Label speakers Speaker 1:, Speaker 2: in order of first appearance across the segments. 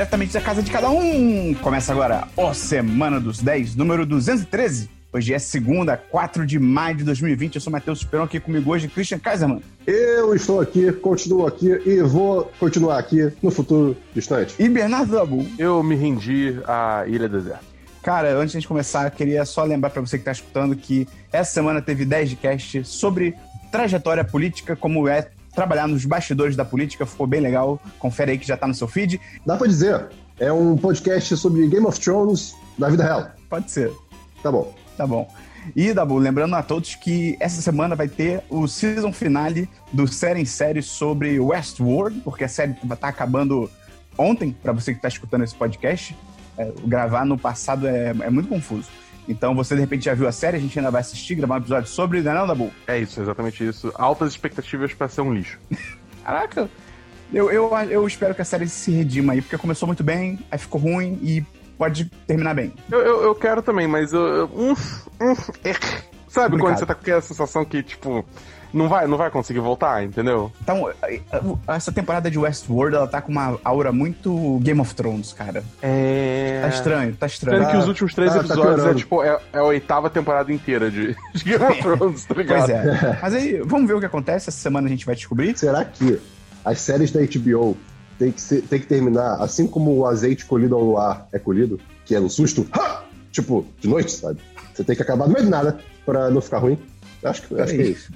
Speaker 1: diretamente da casa de cada um. Começa agora, ó, Semana dos 10, número 213. Hoje é segunda, 4 de maio de 2020. Eu sou Matheus Esperão aqui comigo hoje, Christian Kaiserman.
Speaker 2: Eu estou aqui, continuo aqui e vou continuar aqui no futuro distante.
Speaker 1: E Bernardo Dabu.
Speaker 3: Eu me rendi à Ilha Deserta.
Speaker 1: Cara, antes de a gente começar, eu queria só lembrar para você que está escutando que essa semana teve 10 de cast sobre trajetória política, como é trabalhar nos bastidores da política, ficou bem legal. Confere aí que já tá no seu feed.
Speaker 2: Dá pra dizer, é um podcast sobre Game of Thrones na vida real.
Speaker 1: Pode ser.
Speaker 2: Tá bom.
Speaker 1: Tá bom. E, Dabu, lembrando a todos que essa semana vai ter o season finale do série em série sobre Westworld, porque a série tá acabando ontem, para você que tá escutando esse podcast. É, gravar no passado é, é muito confuso. Então você de repente já viu a série, a gente ainda vai assistir, gravar um episódio sobre, não é não, Dabu?
Speaker 3: É isso, exatamente isso. Altas expectativas para ser um lixo.
Speaker 1: Caraca, eu, eu, eu espero que a série se redima aí, porque começou muito bem, aí ficou ruim e pode terminar bem.
Speaker 3: Eu, eu, eu quero também, mas eu. eu hum, hum, é, sabe quando você tá com aquela sensação que, tipo não vai, não vai conseguir voltar, entendeu?
Speaker 1: Então, essa temporada de Westworld, ela tá com uma aura muito Game of Thrones, cara.
Speaker 3: É.
Speaker 1: Tá estranho, tá estranho.
Speaker 3: Sendo que os últimos três tá episódios tá é tipo, é, é, a oitava temporada inteira de, de Game of Thrones, tá ligado?
Speaker 1: Pois é. Mas aí, vamos ver o que acontece. Essa semana a gente vai descobrir.
Speaker 2: Será que as séries da HBO tem que, ser, tem que terminar assim como o azeite colhido ao luar é colhido, que é no susto, ha! tipo, de noite, sabe? Você tem que acabar no meio de nada pra não ficar ruim. Acho que, acho que é isso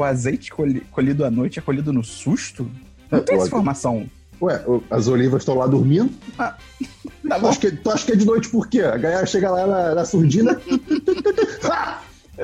Speaker 1: o azeite colhido à noite é colhido no susto? Não é, tem essa informação.
Speaker 2: Ué, as olivas estão lá dormindo. Ah, tá tu, acha que, tu acha que é de noite por quê? A galera chega lá na, na surdina.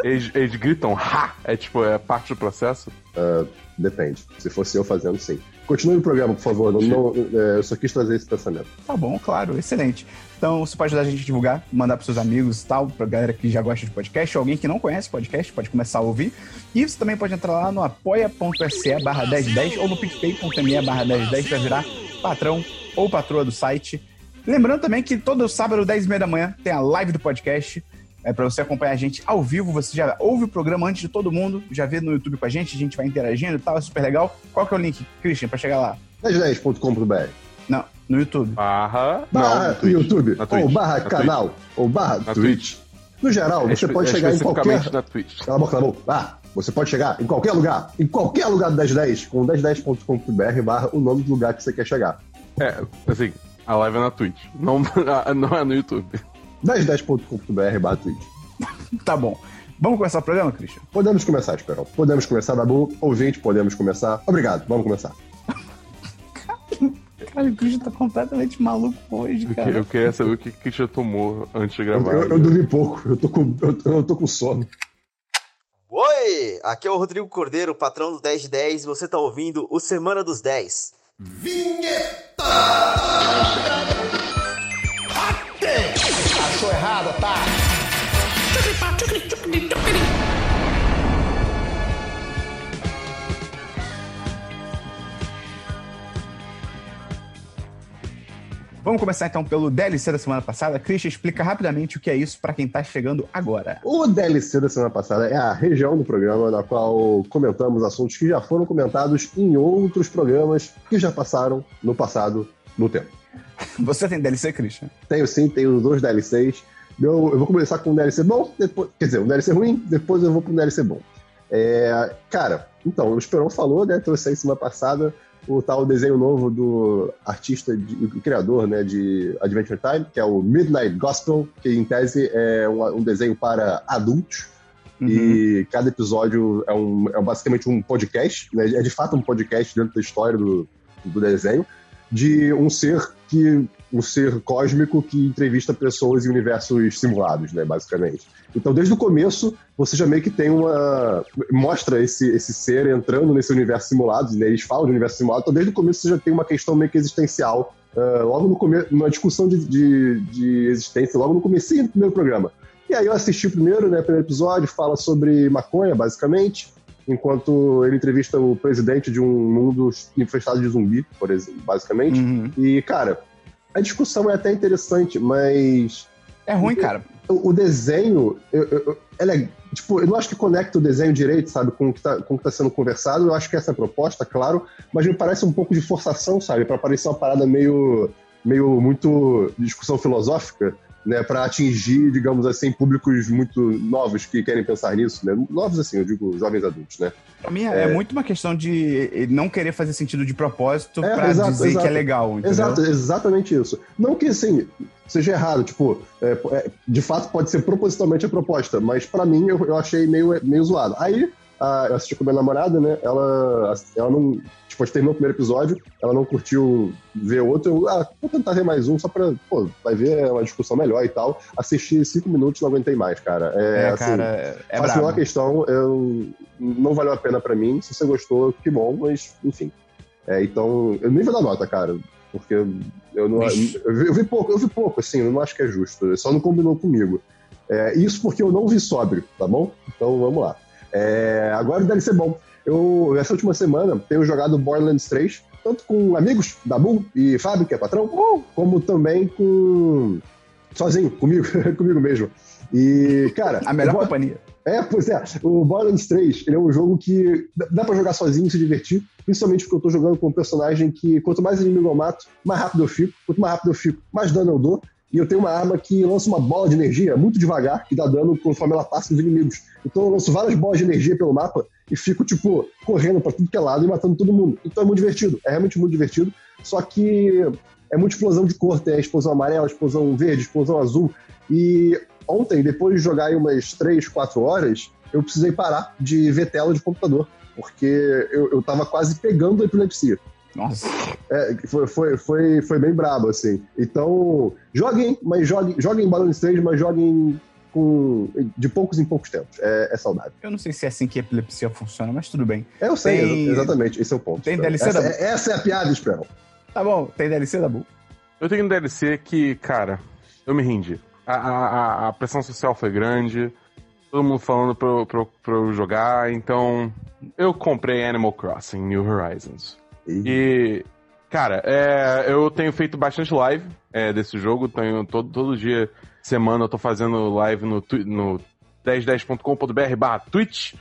Speaker 3: eles, eles, gritam ha! É tipo, é parte do processo?
Speaker 2: Uh, depende. Se fosse eu fazendo, sim. Continue o programa, por favor. Não, não, é, eu só quis trazer esse pensamento.
Speaker 1: Tá bom, claro, excelente. Então, você pode ajudar a gente a divulgar, mandar para seus amigos e tal, pra galera que já gosta de podcast, ou alguém que não conhece podcast, pode começar a ouvir. E você também pode entrar lá no apoia.se barra 1010 ou no picpay.me barra 1010 para virar patrão ou patroa do site. Lembrando também que todo sábado, 10 e meia da manhã, tem a live do podcast. É para você acompanhar a gente ao vivo. Você já ouve o programa antes de todo mundo, já vê no YouTube com a gente, a gente vai interagindo e tal, é super legal. Qual que é o link, Christian, para chegar lá?
Speaker 2: 1010.com.br.
Speaker 1: Não, no YouTube.
Speaker 2: Barra. Barra no YouTube. Ou barra na canal. Twitch. Ou barra na Twitch. Twitch. No geral, é você pode é chegar em qualquer.
Speaker 3: Na Twitch.
Speaker 2: Cala a boca, cala a boca. Ah, você pode chegar em qualquer lugar. Em qualquer lugar do 1010 com 1010.com.br barra o nome do lugar que você quer chegar.
Speaker 3: É, assim, a live é na Twitch. Não, não é no YouTube.
Speaker 2: 1010.com.br barra Twitch.
Speaker 1: tá bom. Vamos começar o programa, Christian?
Speaker 2: Podemos começar, Esperão. Podemos começar, Dabu. Ouvinte, podemos começar. Obrigado, vamos começar.
Speaker 1: Cara, o Christian tá completamente maluco hoje, cara.
Speaker 3: Eu queria saber o que o Christian tomou antes de gravar.
Speaker 2: Eu, eu, eu dormi pouco, eu tô com, eu, eu tô com sono.
Speaker 4: Oi! Aqui é o Rodrigo Cordeiro, patrão do 10 de 10, e você tá ouvindo o Semana dos 10. Vinheta!
Speaker 1: Achou errado, tá? Vamos começar então pelo DLC da semana passada. Christian, explica rapidamente o que é isso para quem está chegando agora.
Speaker 2: O DLC da semana passada é a região do programa na qual comentamos assuntos que já foram comentados em outros programas que já passaram no passado no tempo.
Speaker 1: Você tem DLC, Christian?
Speaker 2: Tenho sim, tenho dois DLCs. Eu, eu vou começar com um DLC bom, depois, quer dizer, um DLC ruim, depois eu vou para um DLC bom. É, cara, então, o Esperão falou, né? Trouxe aí semana passada o tal desenho novo do artista, de, o criador né, de Adventure Time, que é o Midnight Gospel, que em tese é um, um desenho para adultos. Uhum. E cada episódio é, um, é basicamente um podcast, né, é de fato um podcast dentro da história do, do desenho, de um ser que um ser cósmico que entrevista pessoas em universos simulados, né, basicamente. Então, desde o começo, você já meio que tem uma. mostra esse, esse ser entrando nesse universo simulado, né? Eles falam de universo simulado, então desde o começo você já tem uma questão meio que existencial. Uh, logo no começo, uma discussão de, de, de, existência, logo no começo do primeiro programa. E aí eu assisti o primeiro, né, primeiro episódio, fala sobre maconha, basicamente, enquanto ele entrevista o presidente de um mundo infestado de zumbi, por exemplo, basicamente. Uhum. E, cara, a discussão é até interessante, mas.
Speaker 1: É ruim, cara.
Speaker 2: O, o desenho, eu, eu, ela é, tipo, eu não acho que conecta o desenho direito, sabe, com o que tá, com que tá sendo conversado. Eu acho que essa é a proposta, claro, mas me parece um pouco de forçação, sabe, para parecer uma parada meio meio muito discussão filosófica, né, para atingir, digamos assim, públicos muito novos que querem pensar nisso, né? Novos assim, eu digo jovens adultos, né?
Speaker 1: Pra mim é, é muito uma questão de não querer fazer sentido de propósito
Speaker 2: É, exato,
Speaker 1: dizer
Speaker 2: exato.
Speaker 1: que é legal, entendeu?
Speaker 2: Exato, exatamente isso. Não que assim seja errado, tipo, é, é, de fato pode ser propositalmente a proposta, mas pra mim eu, eu achei meio, meio zoado. Aí a, eu assisti com minha namorada, né? Ela, ela não. Tipo, a gente terminou o primeiro episódio, ela não curtiu ver outro. Eu, ah, vou tentar ver mais um só pra. Pô, vai ver uma discussão melhor e tal. Assisti cinco minutos não aguentei mais, cara. É,
Speaker 1: É,
Speaker 2: assim,
Speaker 1: cara, é
Speaker 2: Faço uma questão, eu, não valeu a pena pra mim. Se você gostou, que bom, mas enfim. É, então, eu nem vou dar nota, cara. Porque eu, não. Eu vi, eu vi pouco, eu vi pouco, assim, eu não acho que é justo. Só não combinou comigo. É, isso porque eu não vi sóbrio, tá bom? Então vamos lá. É, agora deve ser bom. Eu, essa última semana, tenho jogado Borderlands 3, tanto com amigos, Dabu e Fábio, que é patrão, como também com. sozinho, comigo, comigo mesmo. E, cara.
Speaker 1: A melhor companhia.
Speaker 2: é, pois é. O Borderlands 3, ele é um jogo que dá- dá pra jogar sozinho e se divertir, principalmente porque eu tô jogando com um personagem que quanto mais inimigo eu mato, mais rápido eu fico. Quanto mais rápido eu fico, mais dano eu dou. E eu tenho uma arma que lança uma bola de energia muito devagar, que dá dano conforme ela passa nos inimigos. Então eu lanço várias bolas de energia pelo mapa e fico, tipo, correndo pra tudo que é lado e matando todo mundo. Então é muito divertido. É realmente muito divertido. Só que é muita explosão de cor. Tem a explosão amarela, explosão verde, explosão azul. E ontem, depois de jogar aí umas 3, 4 horas, eu precisei parar de ver tela de computador. Porque eu, eu tava quase pegando a epilepsia.
Speaker 1: Nossa.
Speaker 2: É, foi, foi, foi, foi bem brabo, assim. Então, joguem, mas joguem, joguem Balance 3, mas joguem com, de poucos em poucos tempos. É, é saudável.
Speaker 1: Eu não sei se é assim que a epilepsia funciona, mas tudo bem.
Speaker 2: Eu sei,
Speaker 1: Tem-
Speaker 2: exa- exatamente, esse é o ponto.
Speaker 1: tem
Speaker 2: Esperão.
Speaker 1: DLC
Speaker 2: essa,
Speaker 1: da-
Speaker 2: é, essa é a piada, Esperão.
Speaker 1: Tá bom, tem DLC da Bu.
Speaker 3: Eu tenho um DLC que, cara, eu me rendi. A, a- a- a pressão social foi grande, todo mundo falando pra, pra, pra eu jogar, então eu comprei Animal Crossing New Horizons. E, cara, é, eu tenho feito bastante live é, desse jogo, tenho todo, todo dia, semana, eu tô fazendo live no, no 1010.com.br barra Twitch.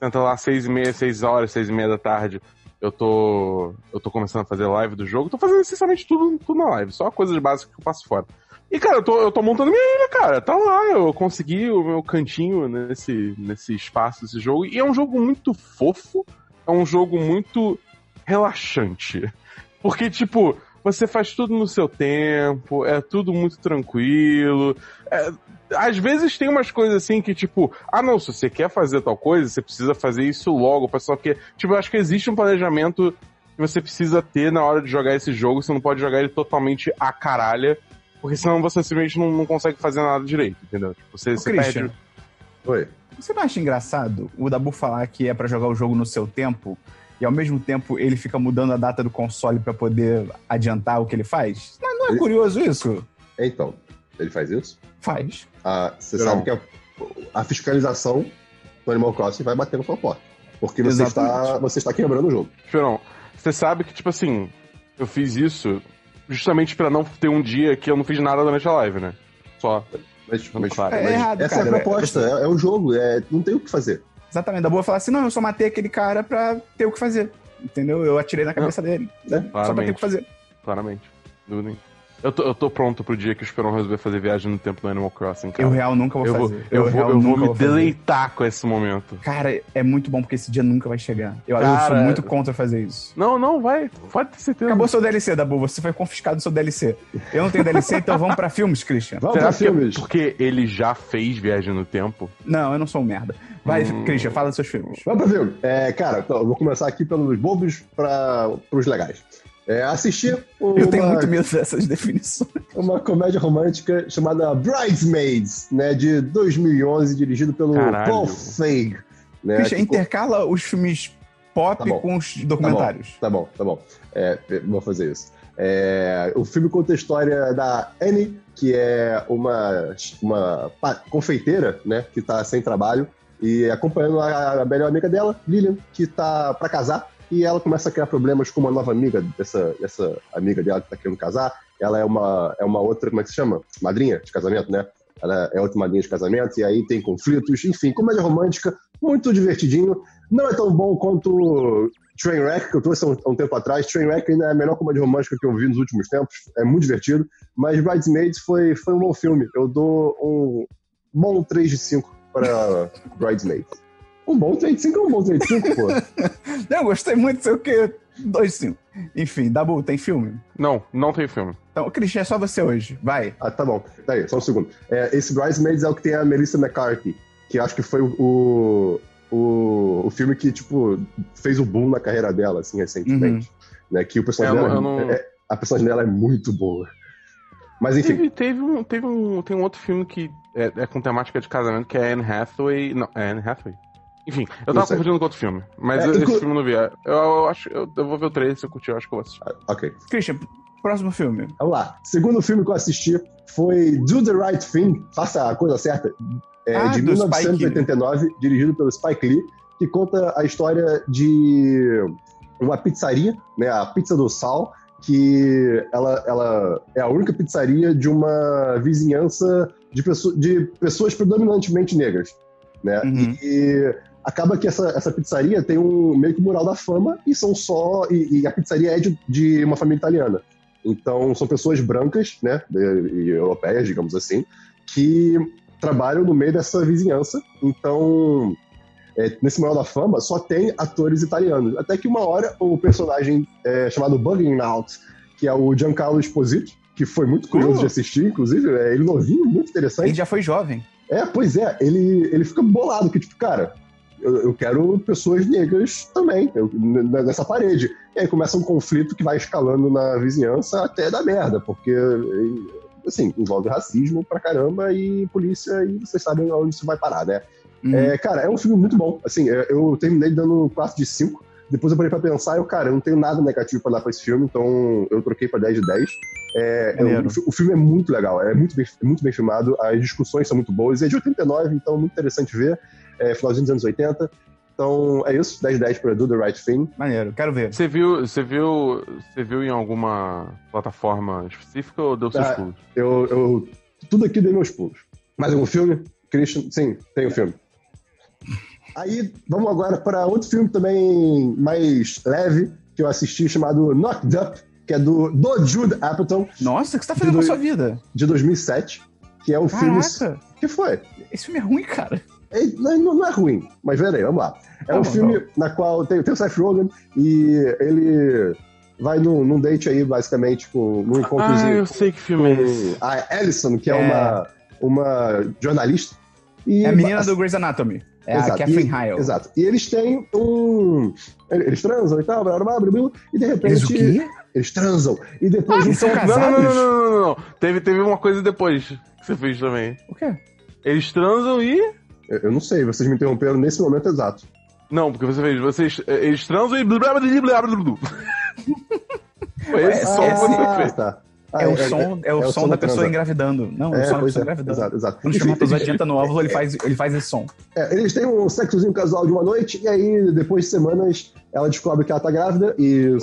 Speaker 3: Tenta lá, 6 e meia, 6 horas, 6 e meia da tarde. Eu tô. Eu tô começando a fazer live do jogo. Tô fazendo essencialmente tudo, tudo na live, só coisas básicas que eu passo fora. E, cara, eu tô, eu tô montando minha ilha, cara. Tá lá, eu consegui o meu cantinho nesse, nesse espaço desse jogo. E é um jogo muito fofo, é um jogo muito relaxante. Porque, tipo, você faz tudo no seu tempo, é tudo muito tranquilo. É, às vezes tem umas coisas assim que, tipo, ah não, se você quer fazer tal coisa, você precisa fazer isso logo, pessoal, porque, tipo, eu acho que existe um planejamento que você precisa ter na hora de jogar esse jogo, você não pode jogar ele totalmente a caralha, porque senão você simplesmente não, não consegue fazer nada direito, entendeu? Tipo, você,
Speaker 1: Ô,
Speaker 3: você
Speaker 1: Christian,
Speaker 3: perde.
Speaker 2: Oi.
Speaker 1: você não acha engraçado o Dabu falar que é pra jogar o jogo no seu tempo e ao mesmo tempo ele fica mudando a data do console pra poder adiantar o que ele faz? Não, não é
Speaker 2: Ele-
Speaker 1: curioso isso?
Speaker 2: Então, ele faz isso?
Speaker 1: Faz.
Speaker 2: Ah, você sabe que a, a fiscalização do Animal Crossing vai bater na sua porta. Porque você está, você está quebrando o jogo.
Speaker 3: Esperão, você sabe que, tipo assim, eu fiz isso justamente pra não ter um dia que eu não fiz nada durante a live, né? Só.
Speaker 2: Mas,
Speaker 3: Não,
Speaker 2: mas-
Speaker 3: claro.
Speaker 1: É
Speaker 2: mas
Speaker 1: errado,
Speaker 2: essa
Speaker 1: cara.
Speaker 2: é a proposta, é, é o jogo, é, não tem o que fazer.
Speaker 1: Exatamente. Dabu vai falar assim: não, eu só matei aquele cara pra ter o que fazer. Entendeu? Eu atirei na cabeça dele. Né? Só pra ter o que fazer.
Speaker 3: Claramente. Dúvida nenhuma. Eu tô, eu tô pronto pro dia que o Esperão resolver fazer viagem no tempo do Animal Crossing, cara.
Speaker 1: Eu real nunca vou
Speaker 3: eu vou,
Speaker 1: fazer.
Speaker 3: eu vou, eu vou me
Speaker 1: fazer.
Speaker 3: deleitar com esse momento.
Speaker 1: Cara, é muito bom porque esse dia nunca vai chegar. Eu, eu
Speaker 3: Cara,
Speaker 1: sou muito contra fazer isso.
Speaker 3: Não, não, vai. Pode ter certeza.
Speaker 1: Acabou seu DLC, Dabu. Você foi confiscado do seu DLC. Eu não tenho DLC, então vamos pra filmes, Christian.
Speaker 2: Vamos
Speaker 3: Será
Speaker 2: para
Speaker 3: que é
Speaker 2: filmes.
Speaker 3: porque ele já fez viagem no tempo?
Speaker 1: Não, eu não sou um merda. Vai,
Speaker 3: Hum.
Speaker 1: Christian, fala dos seus filmes.
Speaker 2: Vamos para filme. É, cara, então, eu vou começar aqui pelos bobos para os legais. É, assisti uma,
Speaker 1: Eu tenho muito medo dessas definições.
Speaker 2: uma comédia romântica chamada Bridesmaids, né, de 2011, dirigido pelo
Speaker 3: Caralho.
Speaker 2: Paul Feig. Né,
Speaker 1: Christian,
Speaker 2: que-
Speaker 1: intercala os filmes pop
Speaker 2: Tá bom.
Speaker 1: com os documentários.
Speaker 2: Tá bom, tá bom. É, vou fazer isso. É, o filme conta a história da Annie, que é uma, uma confeiteira, né, que tá sem trabalho, e acompanhando a, a melhor amiga dela, Lilian, que tá pra casar, e ela começa a criar problemas com uma nova amiga dessa, dessa amiga dela que tá querendo casar. Ela é uma, é uma outra, como é que se chama? Madrinha de casamento, né? ela é outra madrinha de casamento, e aí tem conflitos, enfim, comédia romântica, muito divertidinho. Não é tão bom quanto Trainwreck, que eu trouxe há um, há um tempo atrás. Trainwreck ainda é a melhor comédia romântica que eu vi nos últimos tempos, é muito divertido. Mas Bridesmaids foi, foi um bom filme. Eu dou um bom 3 de 5 para Bridesmaids. Um bom 3 de 5 é um bom 3 de 5, pô.
Speaker 1: Não, gostei muito, sei o que. 2 de 5. Enfim, Dabu, tem filme?
Speaker 3: Não, não tem filme.
Speaker 1: Então, Christian, é só você hoje. Vai.
Speaker 2: Ah, tá bom. Peraí, só um segundo. É, esse Bridesmaids é o que tem a Melissa McCarthy, que acho que foi o, o, o filme que, tipo, fez o boom na carreira dela, assim, recentemente. Né, que o personagem
Speaker 3: É,
Speaker 2: dela,
Speaker 3: não- não-
Speaker 2: é- a personagem dela é muito boa. Mas enfim,
Speaker 3: Teve, teve, um, teve um, tem um outro filme que é, é com temática de casamento, que é Anne Hathaway. Não, é Anne Hathaway? Enfim, eu tava confundindo com outro filme. Mas
Speaker 2: É,
Speaker 3: esse
Speaker 2: inclu-
Speaker 3: filme eu não vi. Eu, eu acho eu, eu vou ver o trailer, se eu curtir, eu acho que eu vou assistir.
Speaker 2: ok.
Speaker 1: Christian, próximo filme.
Speaker 2: Vamos lá. Segundo filme que eu assisti foi Do the Right Thing, Faça a Coisa Certa, é,
Speaker 1: Ah,
Speaker 2: de
Speaker 1: do Spike
Speaker 2: 1989, dirigido pelo Spike Lee, que conta a história de uma pizzaria, né, a Pizza do Sal, que ela, ela é a única pizzaria de uma vizinhança de, pesso- de pessoas predominantemente negras. Né?
Speaker 1: Uhum.
Speaker 2: E acaba que essa, essa pizzaria tem um meio que mural da fama e são só. E, e a pizzaria é de, de uma família italiana. Então são pessoas brancas, né? de- E europeias, digamos assim, que trabalham no meio dessa vizinhança. Então, é, nesse mural da fama, só tem atores italianos. Até que uma hora o personagem é, chamado Bugging Out, que é o Giancarlo Esposito, que foi muito curioso
Speaker 1: Uh.
Speaker 2: de assistir, inclusive, é, ele novinho, muito interessante.
Speaker 1: Ele já foi jovem.
Speaker 2: É, pois é, ele, ele fica bolado, que tipo, cara, eu, eu quero pessoas negras também, eu- nessa parede. E aí começa um conflito que vai escalando na vizinhança até dar merda, porque, assim, envolve racismo pra caramba e polícia, e vocês sabem onde isso vai parar, né?
Speaker 1: Uhum.
Speaker 2: É, cara, é um filme muito bom. Assim, é, eu terminei dando 4 de 5. Depois eu parei pra pensar e eu, cara, eu não tenho nada negativo pra dar pra esse filme, então eu troquei pra 10 de 10. É, eu- o, fi- o filme é muito legal, é muito bem, muito bem filmado, as discussões são muito boas. É de 89, então muito interessante ver. É finalzinho dos anos 80. Então é isso, 10 de 10 pra Do The Right Thing.
Speaker 1: Maneiro, quero ver.
Speaker 3: Você viu, você viu, você viu em alguma plataforma específica ou deu seus
Speaker 2: Ah,
Speaker 3: pulos?
Speaker 2: Eu, eu tudo aqui dei meus pulos. Mais algum filme? Christian? Sim, tem um filme. Aí, vamos agora para outro filme também mais leve que eu assisti, chamado Knocked Up, que é do, do Jude Apatow,
Speaker 1: Nossa, o que você tá fazendo com a
Speaker 2: dois-
Speaker 1: sua vida?
Speaker 2: de 2007, que é um filme...
Speaker 1: Caraca,
Speaker 2: que foi?
Speaker 1: esse filme é ruim, cara.
Speaker 2: É, não, não é ruim, mas peraí, vamos lá. É
Speaker 1: Tá
Speaker 2: um
Speaker 1: bom,
Speaker 2: filme na qual tem, tem o Seth Rogen e ele vai num, num date aí, basicamente, com num
Speaker 3: Ah,
Speaker 2: encontrozinho
Speaker 3: eu sei que filme é esse.
Speaker 2: a Alison, que é,
Speaker 1: É.
Speaker 2: uma, uma jornalista. E,
Speaker 1: É a menina do Grey's Anatomy. É
Speaker 2: exato,
Speaker 1: a Catherine
Speaker 2: e,
Speaker 1: Heil.
Speaker 2: Exato. E eles têm um. Eles transam e tal, blá, blá, blá, blá, e de repente.
Speaker 1: Eles o quê?
Speaker 2: Eles transam. E depois.
Speaker 1: Ah,
Speaker 2: um
Speaker 1: eles são
Speaker 2: tempo-
Speaker 3: Não, não, não,
Speaker 1: casados?
Speaker 3: não, não, não, não. Teve, teve uma coisa depois que você fez também.
Speaker 1: O quê?
Speaker 3: Eles transam e.
Speaker 2: Eu eu não sei, vocês me interromperam nesse momento exato.
Speaker 3: Não, porque você fez. Vocês, eh, eles transam e. blá, blá, blá, blá, blá, blá. Foi esse
Speaker 1: É,
Speaker 3: som
Speaker 1: é,
Speaker 3: que você
Speaker 1: é,
Speaker 3: fez.
Speaker 2: tá. Ah,
Speaker 1: É, o som, é, o som da pessoa
Speaker 2: transa.
Speaker 1: engravidando. Não, é o
Speaker 2: É,
Speaker 1: som da pessoa
Speaker 2: é,
Speaker 1: engravidando.
Speaker 2: exato, exato.
Speaker 1: Quando o
Speaker 2: Enfim,
Speaker 1: espermatozoide entra no óvulo, ele faz, ele faz esse som.
Speaker 2: É, eles têm um sexozinho casual de uma noite, e aí, depois de semanas, ela descobre que ela tá grávida, e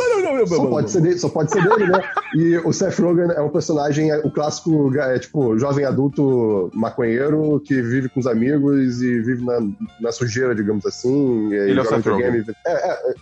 Speaker 2: só pode, ser dele, só pode ser dele, né? E o Seth Rogen é um personagem, é o clássico, é, tipo, jovem adulto maconheiro que vive com os amigos e vive na, na sujeira, digamos assim. e
Speaker 3: Ele é o Seth Rogen.
Speaker 2: É, é,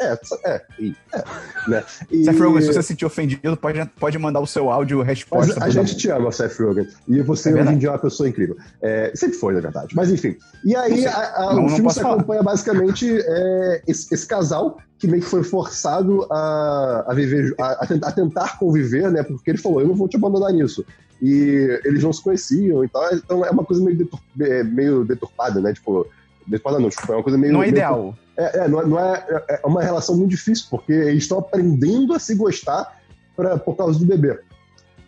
Speaker 2: é, é, é, e- é, né? E-
Speaker 1: Seth Rogen, se você se sentir ofendido, pode, pode mandar o seu áudio resposta.
Speaker 2: a gente te ama, Seth Rogen. E você
Speaker 1: É
Speaker 2: hoje em dia é uma pessoa incrível. É, sempre foi, na verdade. Mas enfim. E aí
Speaker 1: sei.
Speaker 2: a- a-
Speaker 1: Não,
Speaker 2: o filme se
Speaker 1: falar.
Speaker 2: acompanha basicamente é, esse, esse casal que meio que foi forçado a, a viver, a, a ten- a tentar conviver, né? Porque ele falou, eu não vou te abandonar nisso. E eles não se conheciam e tal. Então é uma coisa meio, é, meio deturpada, né? Tipo, deturpada não, desculpa, é uma coisa meio.
Speaker 1: Não é
Speaker 2: meio-
Speaker 1: ideal.
Speaker 2: é, é, não, é, não é, é uma relação muito difícil, porque eles estão aprendendo a se gostar pra, por causa do bebê.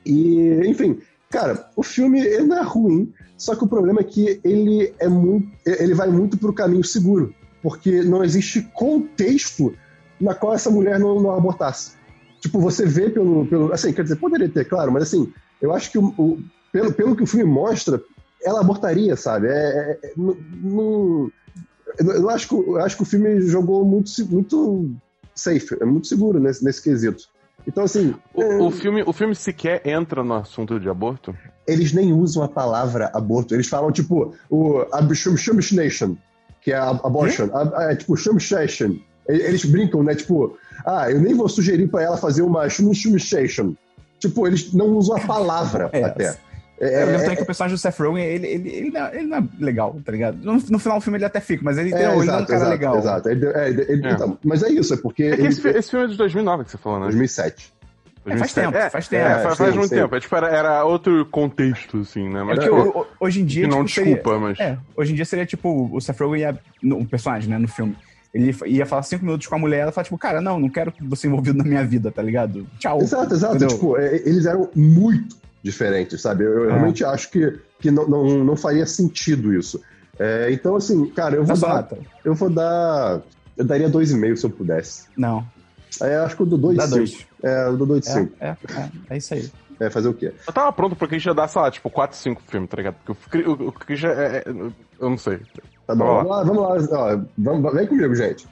Speaker 2: E, enfim, cara, o filme ele não é ruim, só que o problema é que ele é muito. ele vai muito pro caminho seguro, porque não existe contexto na qual essa mulher não, não abortasse. Tipo, você vê pelo, pelo. Assim, quer dizer, poderia ter, claro, mas assim, eu acho que o, o- pelo, pelo que o filme mostra, ela abortaria, sabe? É, é- é- não- eu, acho que, eu acho que o filme jogou muito, muito safe, é muito seguro nesse, nesse quesito. Então, assim.
Speaker 3: O,
Speaker 2: é,
Speaker 3: o filme, o filme sequer entra no assunto de aborto?
Speaker 2: Eles nem usam a palavra aborto. Eles falam, tipo, o Shumshnation, que é a- abortion. A- É tipo Shumshnation. Eles brincam, né? Tipo, ah, eu nem vou sugerir pra ela fazer uma Shumshnation. Tipo, eles não usam a palavra
Speaker 1: É,
Speaker 2: até.
Speaker 1: É,
Speaker 2: É,
Speaker 1: eu lembro
Speaker 2: é,
Speaker 1: também que o personagem do Seth Rogen, ele, ele, ele, não, ele não é legal, tá ligado? No, no final do filme ele até fica, mas ele,
Speaker 2: é,
Speaker 1: ele não é um
Speaker 2: exato,
Speaker 1: cara
Speaker 2: exato,
Speaker 1: legal.
Speaker 2: Exato. Ele- é, ele-
Speaker 3: É.
Speaker 2: então, mas é isso, é porque.
Speaker 3: É que
Speaker 2: ele-
Speaker 3: esse, esse filme é de 2009 que você falou, né?
Speaker 2: 2007.
Speaker 1: É, faz
Speaker 3: 2007.
Speaker 1: tempo, faz tempo.
Speaker 3: É,
Speaker 2: É,
Speaker 3: faz, faz
Speaker 2: sim,
Speaker 3: muito
Speaker 2: sim.
Speaker 3: tempo. É, tipo, era, era outro contexto, assim, né?
Speaker 1: É
Speaker 3: Mas,
Speaker 1: porque
Speaker 3: tipo,
Speaker 1: ho- ho- hoje em dia.
Speaker 3: que não
Speaker 1: tipo, seria-
Speaker 3: desculpa, mas...
Speaker 1: É, hoje em dia seria tipo, o Seth Rogen ia. no- O personagem, né, no filme. Ele ia falar cinco minutos com a mulher, ela fala, tipo, cara, não, não quero você envolvido na minha vida, tá ligado? Tchau.
Speaker 2: Exato, exato.
Speaker 1: Entendeu?
Speaker 2: Tipo, é, eles eram muito diferentes, sabe? Eu, eu
Speaker 1: É.
Speaker 2: realmente acho que, que não, não, não faria sentido isso. É, então, assim, cara, eu vou dar. Eu vou dar. Eu daria 2,5 se eu pudesse.
Speaker 1: Não.
Speaker 2: É, acho que eu dou 2
Speaker 1: Dá
Speaker 2: de
Speaker 1: dois.
Speaker 2: 5. É, eu dou 2 de 5.
Speaker 1: É, é, é, é isso aí.
Speaker 2: É. fazer o quê?
Speaker 3: Eu tava pronto porque a gente ia dar, sei lá, tipo, 4, 5 filmes, tá ligado? Porque o, o, o Christian é, é- Eu não sei.
Speaker 2: Tá bom, vamos lá, vamos lá. Ó, vamos, vem comigo, gente.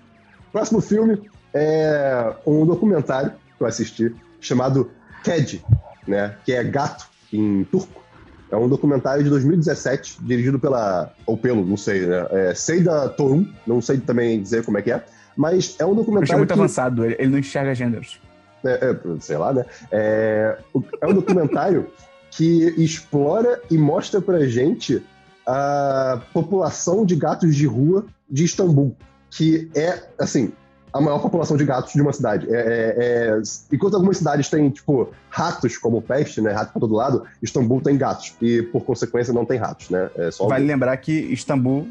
Speaker 2: Próximo filme é um documentário que eu assisti chamado Ked, né? Que é gato em turco. É um documentário de 2017, dirigido pela. ou pelo, não sei, né? É Seida Torun, não sei também dizer como é que é. Mas é um documentário.
Speaker 1: muito
Speaker 2: que-
Speaker 1: avançado, ele, não enxerga gêneros.
Speaker 2: é, é, sei lá, né? É, é um documentário que explora e mostra pra gente a população de gatos de rua de Istambul, que é, assim, a maior população de gatos de uma cidade. É, é- é- enquanto algumas cidades têm, tipo, ratos como peste, né? Rato pra todo lado, Istambul tem gatos. E, por consequência, não tem ratos, né? É
Speaker 1: Vale lembrar que Istambul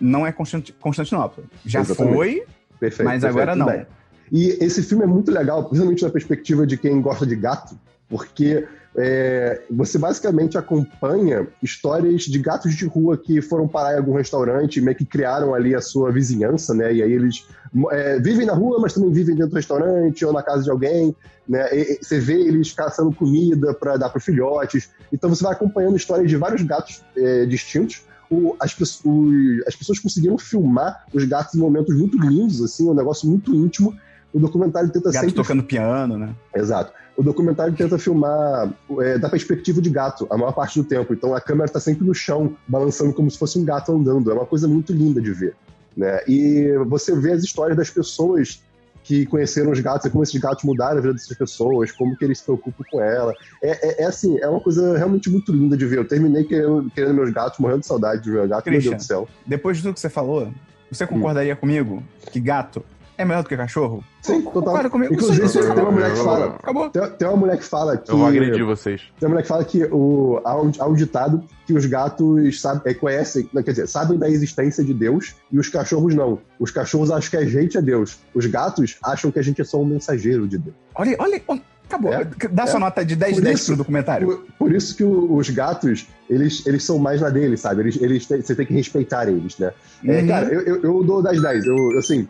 Speaker 1: não é Constant- Constantinopla. Já
Speaker 2: Exatamente.
Speaker 1: foi,
Speaker 2: perfeito.
Speaker 1: mas
Speaker 2: perfeito,
Speaker 1: agora não.
Speaker 2: bem. E esse filme é muito legal, principalmente na perspectiva de quem gosta de gato, porque é, você basicamente acompanha histórias de gatos de rua que foram parar em algum restaurante, meio que criaram ali a sua vizinhança, né? E aí eles é, vivem na rua, mas também vivem dentro do restaurante ou na casa de alguém, né? E- e você vê eles caçando comida para dar para filhotes. Então você vai acompanhando histórias de vários gatos é, distintos. O- as, pe- o- as pessoas conseguiram filmar os gatos em momentos muito lindos, assim, um negócio muito íntimo. O documentário tenta
Speaker 1: gato
Speaker 2: sempre
Speaker 1: tocando piano, né?
Speaker 2: Exato. O documentário tenta filmar é, da perspectiva de gato a maior parte do tempo. Então a câmera está sempre no chão, balançando como se fosse um gato andando. É uma coisa muito linda de ver. Né? E você vê as histórias das pessoas que conheceram os gatos e como esses gatos mudaram a vida dessas pessoas, como que eles se preocupam com ela. É, é- é assim, é uma coisa realmente muito linda de ver. Eu terminei querendo, querendo meus gatos, morrendo de saudade de meu gato,
Speaker 1: Christian.
Speaker 2: meu Deus do céu.
Speaker 1: Depois de tudo que você falou,
Speaker 2: Hum.
Speaker 1: você concordaria comigo que gato é melhor do que cachorro?
Speaker 2: Sim, total.
Speaker 1: comigo?
Speaker 2: Inclusive,
Speaker 1: Sim,
Speaker 2: tem uma mulher que fala.
Speaker 1: Acabou.
Speaker 2: Tem, tem uma mulher que fala que.
Speaker 3: Eu vou agredir vocês.
Speaker 2: Tem uma mulher que fala que o, há, um, há um ditado que os gatos sabe, é, conhecem, não, quer dizer, sabem da existência de Deus e os cachorros não. Os cachorros acham que a gente é Deus. Os gatos acham que a gente é só um mensageiro de Deus.
Speaker 1: Olha, olha, acabou.
Speaker 2: É,
Speaker 1: Dá sua
Speaker 2: é.
Speaker 1: nota de 10
Speaker 2: Por
Speaker 1: 10
Speaker 2: isso-
Speaker 1: pro documentário.
Speaker 2: Por, por isso que o- os gatos, eles, eles são mais na deles, sabe? Eles, eles têm- você tem que respeitar eles, né? É,
Speaker 1: Uhum.
Speaker 2: cara, eu, eu, eu dou das 10. Eu, eu, assim,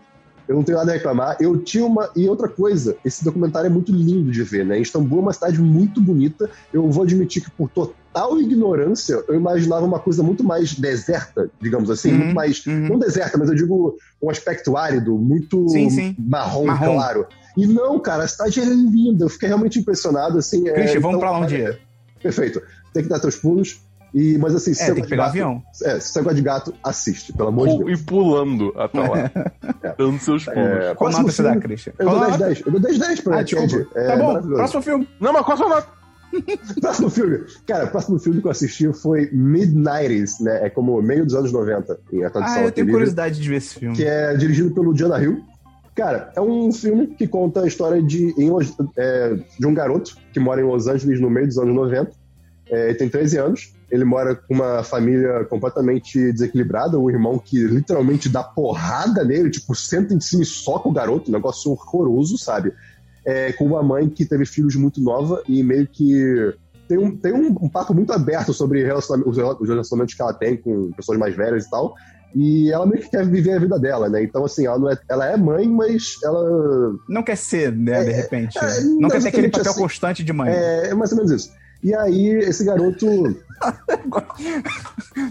Speaker 2: eu não tenho nada a reclamar. Eu tinha uma. E outra coisa, esse documentário é muito lindo de ver, né? Istambul é uma cidade muito bonita. Eu vou admitir que, por total ignorância, eu imaginava uma coisa muito mais deserta, digamos assim.
Speaker 1: Uhum,
Speaker 2: Muito mais.
Speaker 1: uhum.
Speaker 2: Não deserta, mas eu digo um aspecto árido, muito
Speaker 1: Sim, sim.
Speaker 2: marrom,
Speaker 1: Marrom.
Speaker 2: claro. E não, cara, a cidade é linda. Eu fiquei realmente impressionado, assim. é,
Speaker 1: Christian, vamos
Speaker 2: então,
Speaker 1: pra lá um
Speaker 2: é,
Speaker 1: dia.
Speaker 2: Perfeito. Tem que dar teus pulos. E, mas assim, se
Speaker 1: É,
Speaker 2: você
Speaker 1: tem que pegar
Speaker 2: gato,
Speaker 1: avião.
Speaker 2: É, se você gosta de gato, assiste, pelo amor de Deus.
Speaker 3: E pulando até lá. Dando seus pulos.
Speaker 2: É,
Speaker 1: Qual nota você dá, Christian?
Speaker 2: Eu
Speaker 1: Qual
Speaker 2: dou
Speaker 1: nota?
Speaker 2: 10-10. Eu dou 10-10 pra
Speaker 1: Ah.
Speaker 2: Ted. É
Speaker 1: tá bom, próximo filme.
Speaker 3: Não, mas qual a sua nota?
Speaker 2: Próximo filme. Cara, o próximo filme que eu assisti foi Mid-90s, né? É como meio dos anos 90 em a tradução
Speaker 1: Ah, eu tenho
Speaker 2: livre,
Speaker 1: curiosidade de ver esse filme.
Speaker 2: Que é dirigido pelo Jonah Hill. Cara, é um filme que conta a história de, em é, de um garoto que mora em Los Angeles no meio dos anos 90. É, ele tem 13 anos. Ele mora com uma família completamente desequilibrada. Um irmão que literalmente dá porrada nele, tipo, senta em cima e soca o garoto. Um negócio horroroso, sabe? É, com uma mãe que teve filhos muito nova e meio que tem um, tem um, um papo muito aberto sobre relacionamento, os rela- os relacionamentos que ela tem com pessoas mais velhas e tal. E ela meio que quer viver a vida dela, né? Então, assim, ela, é, ela é mãe, mas ela
Speaker 1: Não quer ser, né, de repente.
Speaker 2: é,
Speaker 1: não
Speaker 2: não
Speaker 1: quer ter aquele papel
Speaker 2: assim.
Speaker 1: constante de mãe.
Speaker 2: é, é mais ou menos isso. E aí, esse garoto.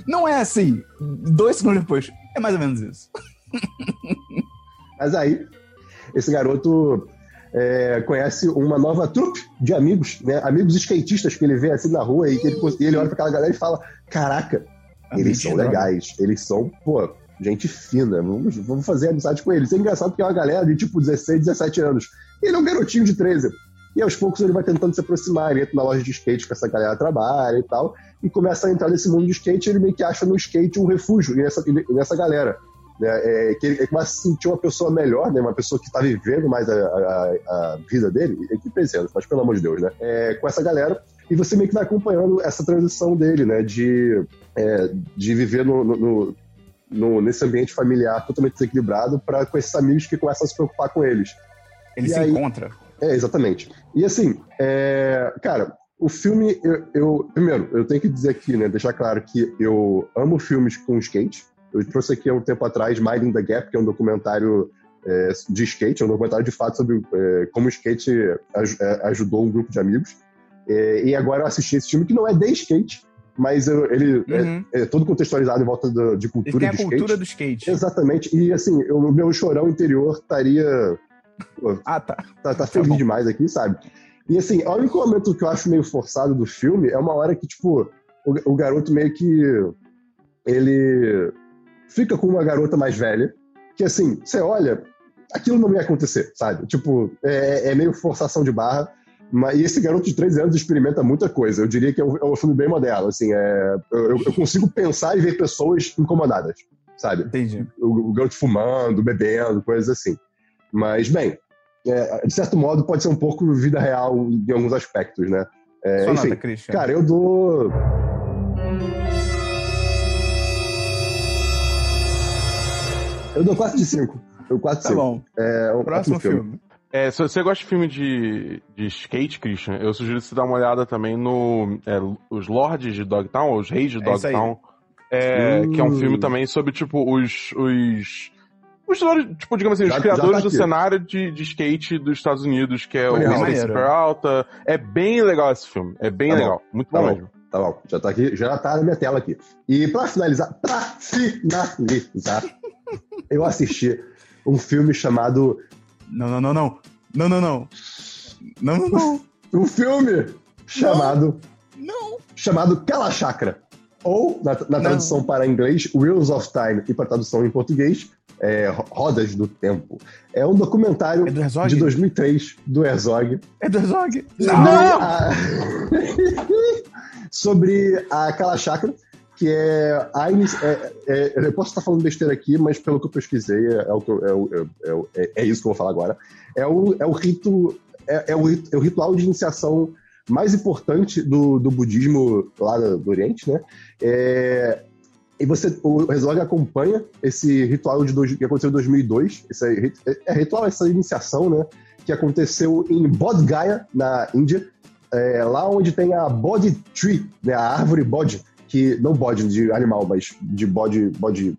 Speaker 1: Não é assim. Dois segundos depois. É mais ou menos isso.
Speaker 2: Mas aí, esse garoto é, conhece uma nova trupe de amigos, né? Amigos skatistas que ele vê assim na rua e, ele, ele olha pra aquela galera e fala: Caraca, eles são legais, eles são, pô, gente fina, vamos, vamos fazer amizade com eles. É engraçado que é uma galera de tipo 16, 17 anos. E ele é um garotinho de 13. E aos poucos ele vai tentando se aproximar, ele entra na loja de skate que essa galera trabalha e tal, e começa a entrar nesse mundo de skate, ele meio que acha no skate um refúgio nessa, nessa galera. Né? É, que ele, ele começa a se sentir uma pessoa melhor, né? uma pessoa que está vivendo mais a, a, a, vida dele, ele que pensando, mas pelo amor de Deus, né? É, com essa galera, e você meio que vai acompanhando essa transição dele, né? De, é, de viver no, no, no, nesse ambiente familiar totalmente desequilibrado para com esses amigos que começam a se preocupar com eles.
Speaker 1: Ele e se aí, encontra.
Speaker 2: É, exatamente. E assim, é, cara, o filme, eu, eu, Primeiro, eu tenho que dizer aqui, né? Deixar claro que eu amo filmes com skate. Eu trouxe aqui há um tempo atrás Minding the Gap, que é um documentário é, de skate, é um documentário de fato sobre é, como o skate é, ajudou um grupo de amigos. É, e agora eu assisti esse filme que não é de skate, mas eu, ele é, uhum. é, é, todo contextualizado em volta do, de cultura
Speaker 1: ele tem a cultura skate. do skate.
Speaker 2: Exatamente. E assim, o meu chorão interior estaria. Pô,
Speaker 1: ah, tá.
Speaker 2: Tá, tá feliz tá demais aqui, sabe? E assim, o único momento que eu acho meio forçado do filme é uma hora que, tipo, o, o garoto meio que. Ele fica com uma garota mais velha, que assim, você olha, aquilo não ia acontecer, sabe? Tipo, é, é meio forçação de barra. Mas, e esse garoto de 13 anos experimenta muita coisa. Eu diria que é um, é um filme bem moderno. Assim, é, eu, eu, consigo pensar e ver pessoas incomodadas, sabe?
Speaker 1: Entendi.
Speaker 2: O, o garoto fumando, bebendo, coisas assim. Mas, bem, é, de certo modo, pode ser um pouco vida real em alguns aspectos, né? É,
Speaker 1: Sua
Speaker 2: enfim,
Speaker 1: nota, Christian.
Speaker 2: Cara, eu dou. Eu dou 4 de 5. Eu 4 de 5.
Speaker 1: Tá bom.
Speaker 2: É, um
Speaker 1: Próximo filme. filme.
Speaker 3: É, se você gosta de filme de, de skate, Christian, eu sugiro você dar uma olhada também no é, Os Lords de Dogtown, Os Reis de é Dogtown. É. Que é um filme também sobre, tipo, os. os os, tipo, digamos assim, já, os criadores tá do cenário de, de skate dos Estados Unidos, que é Foi o Stacy Peralta. É bem legal esse filme. É bem tá legal. Bom. Muito
Speaker 2: tá
Speaker 3: bom,
Speaker 2: bom
Speaker 3: mesmo.
Speaker 2: Tá bom, já tá aqui, já tá na minha tela aqui. E pra finalizar, pra finalizar, eu assisti um filme chamado.
Speaker 1: Não, não, não, não. Não, não, não. Não, não, não.
Speaker 2: Um filme chamado.
Speaker 1: Não.
Speaker 2: Chamado Cala Chakra. Ou, na, na tradução para inglês, Wheels of Time, e para tradução em português, é, Rodas do Tempo. É um documentário
Speaker 1: é
Speaker 2: de 2003 do Herzog.
Speaker 1: É do Herzog?
Speaker 2: Não! não! A... sobre a Kala Chakra, que é a é, é, Eu posso estar falando besteira aqui, mas pelo que eu pesquisei, é, é o, é, é, é, isso que eu vou falar agora. É o, é o rito. É, o, é o ritual de iniciação mais importante do, do budismo lá do, Oriente, né? É, e você, o Herzog acompanha esse ritual de dois, que aconteceu em 2002, esse é, é ritual, essa iniciação, né? Que aconteceu em Bodh Gaya, na Índia, é, lá onde tem a Bodhi Tree, né? A árvore bode, que não bode de animal, mas de bode, bode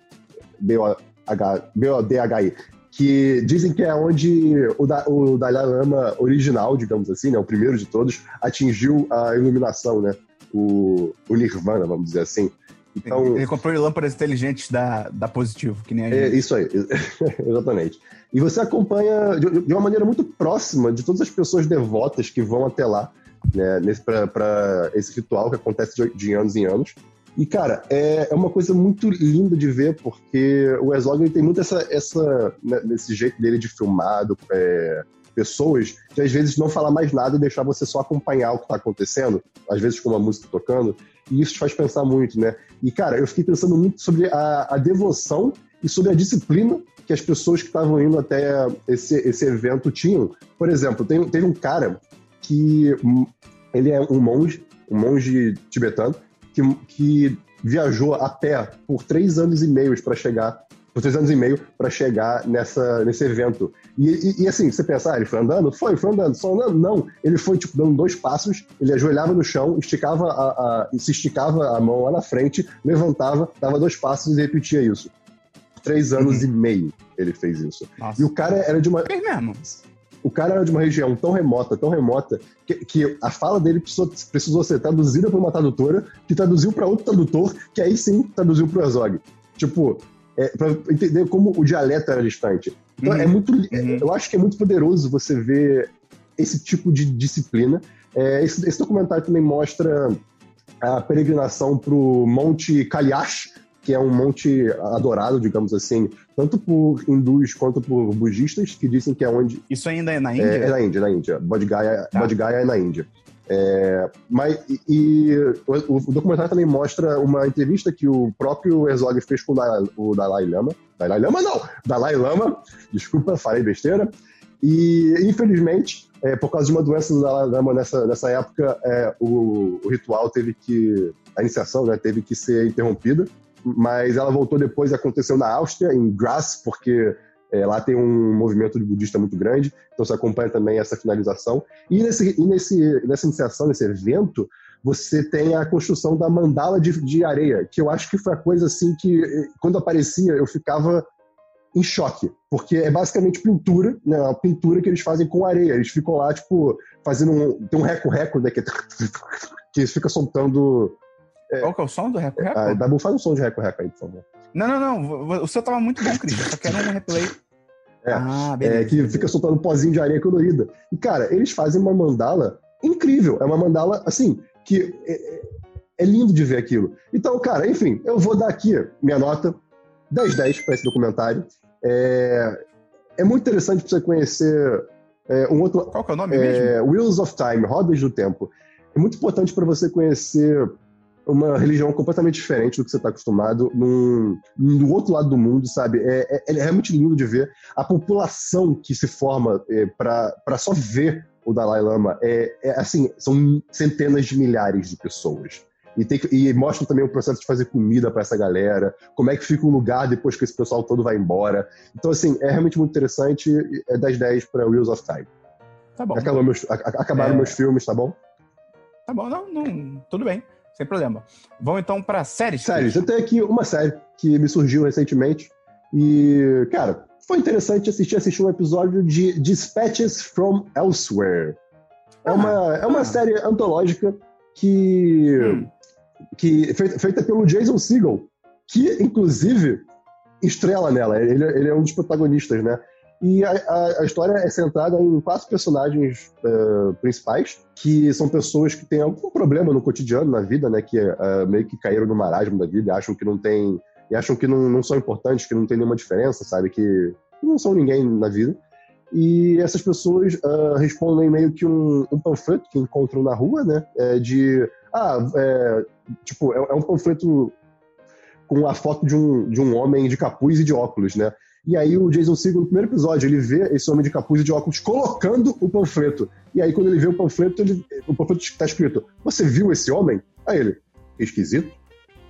Speaker 2: B-O-D-H-I, que dizem que é onde o, da, o Dalai Lama original, digamos assim, né, o primeiro de todos, atingiu a iluminação, né, o, o nirvana, vamos dizer assim.
Speaker 1: Então, ele comprou lâmpadas inteligentes da, da Positivo, que nem a
Speaker 2: é gente. É isso aí, exatamente. E você acompanha de, de, uma maneira muito próxima de todas as pessoas devotas que vão até lá, né, para esse ritual que acontece de, de anos em anos. E, cara, é, é uma coisa muito linda de ver, porque o Herzog tem muito essa, essa né, esse jeito dele de filmado, é, pessoas que às vezes não falar mais nada e deixar você só acompanhar o que está acontecendo, às vezes com uma música tocando, e isso te faz pensar muito, né? E, cara, eu fiquei pensando muito sobre a, a devoção e sobre a disciplina que as pessoas que estavam indo até esse, esse evento tinham. Por exemplo, tem, teve um cara que hum, ele é um monge, um monge tibetano, que, que viajou a pé por três anos e meio para chegar por três anos e meio para chegar nessa, nesse evento. E, e, e, assim, você pensa, ah, ele foi andando? Foi, foi andando, só andando? Não, ele foi, tipo, dando dois passos, ele ajoelhava no chão, esticava a, a, se esticava a mão lá na frente, levantava, dava dois passos e repetia isso. Três anos uhum. e meio ele fez isso. Nossa. E o cara era de uma...
Speaker 1: É mesmo?
Speaker 2: O cara era de uma região tão remota, tão remota, que, que a fala dele precisou, precisou ser traduzida por uma tradutora, que traduziu para outro tradutor, que aí sim traduziu para o Herzog. Tipo, é, para entender como o dialeto era distante. Então
Speaker 1: Uhum.
Speaker 2: é muito.
Speaker 1: Uhum.
Speaker 2: Eu acho que é muito poderoso você ver esse tipo de disciplina. É, esse, esse documentário também mostra a peregrinação para o Monte Kailash, que é um monte adorado, digamos assim, tanto por hindus quanto por budistas, que dizem que é onde
Speaker 1: Isso ainda é na
Speaker 2: é,
Speaker 1: Índia?
Speaker 2: é na Índia, na Índia. Bodh Gaya,
Speaker 1: Tá.
Speaker 2: Bodh Gaya é na Índia. É, mas, e, e o, o documentário também mostra uma entrevista que o próprio Herzog fez com o Dalai, o Dalai Lama. Dalai Lama não! Dalai Lama, desculpa, falei besteira. E, infelizmente, é, por causa de uma doença do Dalai Lama nessa, nessa época, é, o, o ritual teve que. A iniciação né, teve que ser interrompida. Mas ela voltou depois e aconteceu na Áustria, em Graz, porque é, lá tem um movimento de budista muito grande, então você acompanha também essa finalização. E, nesse, e nesse, nessa iniciação, nesse evento, você tem a construção da mandala de, de areia, que eu acho que foi a coisa assim que, eh, quando aparecia, eu ficava em choque, porque é basicamente pintura, né, uma pintura que eles fazem com areia. Eles ficam lá, tipo, fazendo um. Tem um reco-reco, né, que, que fica soltando.
Speaker 1: Qual que é o som do Reco Reco?
Speaker 2: Ah, Dabu, faz um som de reco-reco aí, por favor.
Speaker 1: Não, não, não. O seu tava muito bom, Christian. Só quero um replay.
Speaker 2: É,
Speaker 1: ah, beleza.
Speaker 2: é, que fica soltando um pozinho de areia colorida. E, cara, eles fazem uma mandala incrível. É uma mandala, assim, que é, é- é lindo de ver aquilo. Então, cara, enfim, eu vou dar aqui minha nota 10-10 para esse documentário. É, é muito interessante para você conhecer é, um outro.
Speaker 1: Qual que é o nome mesmo?
Speaker 2: É, Wheels of Time, Rodas do Tempo. É muito importante para você conhecer uma religião completamente diferente do que você está acostumado, num, do outro lado do mundo, sabe? É, é- é realmente lindo de ver a população que se forma para só ver o Dalai Lama. É, é, assim, são centenas de milhares de pessoas. E, tem e mostra também o processo de fazer comida para essa galera, como é que fica o lugar depois que esse pessoal todo vai embora. Então, assim, é realmente muito interessante. É 10-10 para Wheels of Time.
Speaker 1: Tá bom.
Speaker 2: Acabou meus, a- acabaram
Speaker 1: É.
Speaker 2: meus filmes, tá bom?
Speaker 1: Tá bom, não, não. Tudo bem. Sem problema. Vamos então pra séries.
Speaker 2: Séries, eu tenho aqui uma série que me surgiu recentemente. E, cara, foi interessante assistir, assistir um episódio de Dispatches from Elsewhere. É uma, é uma
Speaker 1: ah.
Speaker 2: série antológica que,
Speaker 1: Hum.
Speaker 2: que feita, feita pelo Jason Segel, que, inclusive, estrela nela. Ele, ele é um dos protagonistas, né? E a, a- a história é centrada em quatro personagens eh, principais, que são pessoas que têm algum problema no cotidiano, na vida, né? Que eh, meio que caíram no marasmo da vida acham que não tem. E acham que não, não são importantes, que não tem nenhuma diferença, sabe? Que não são ninguém na vida. E essas pessoas ah, respondem meio que um, um panfleto que encontram na rua, né? eh, de. Ah, é, tipo, é, é um panfleto com a foto de um, de um homem de capuz e de óculos, né? E aí o Jason Segel, no primeiro episódio, ele vê esse homem de capuz e de óculos colocando o panfleto. E aí quando ele vê o panfleto, ele, o panfleto está escrito, você viu esse homem? Aí ele, esquisito.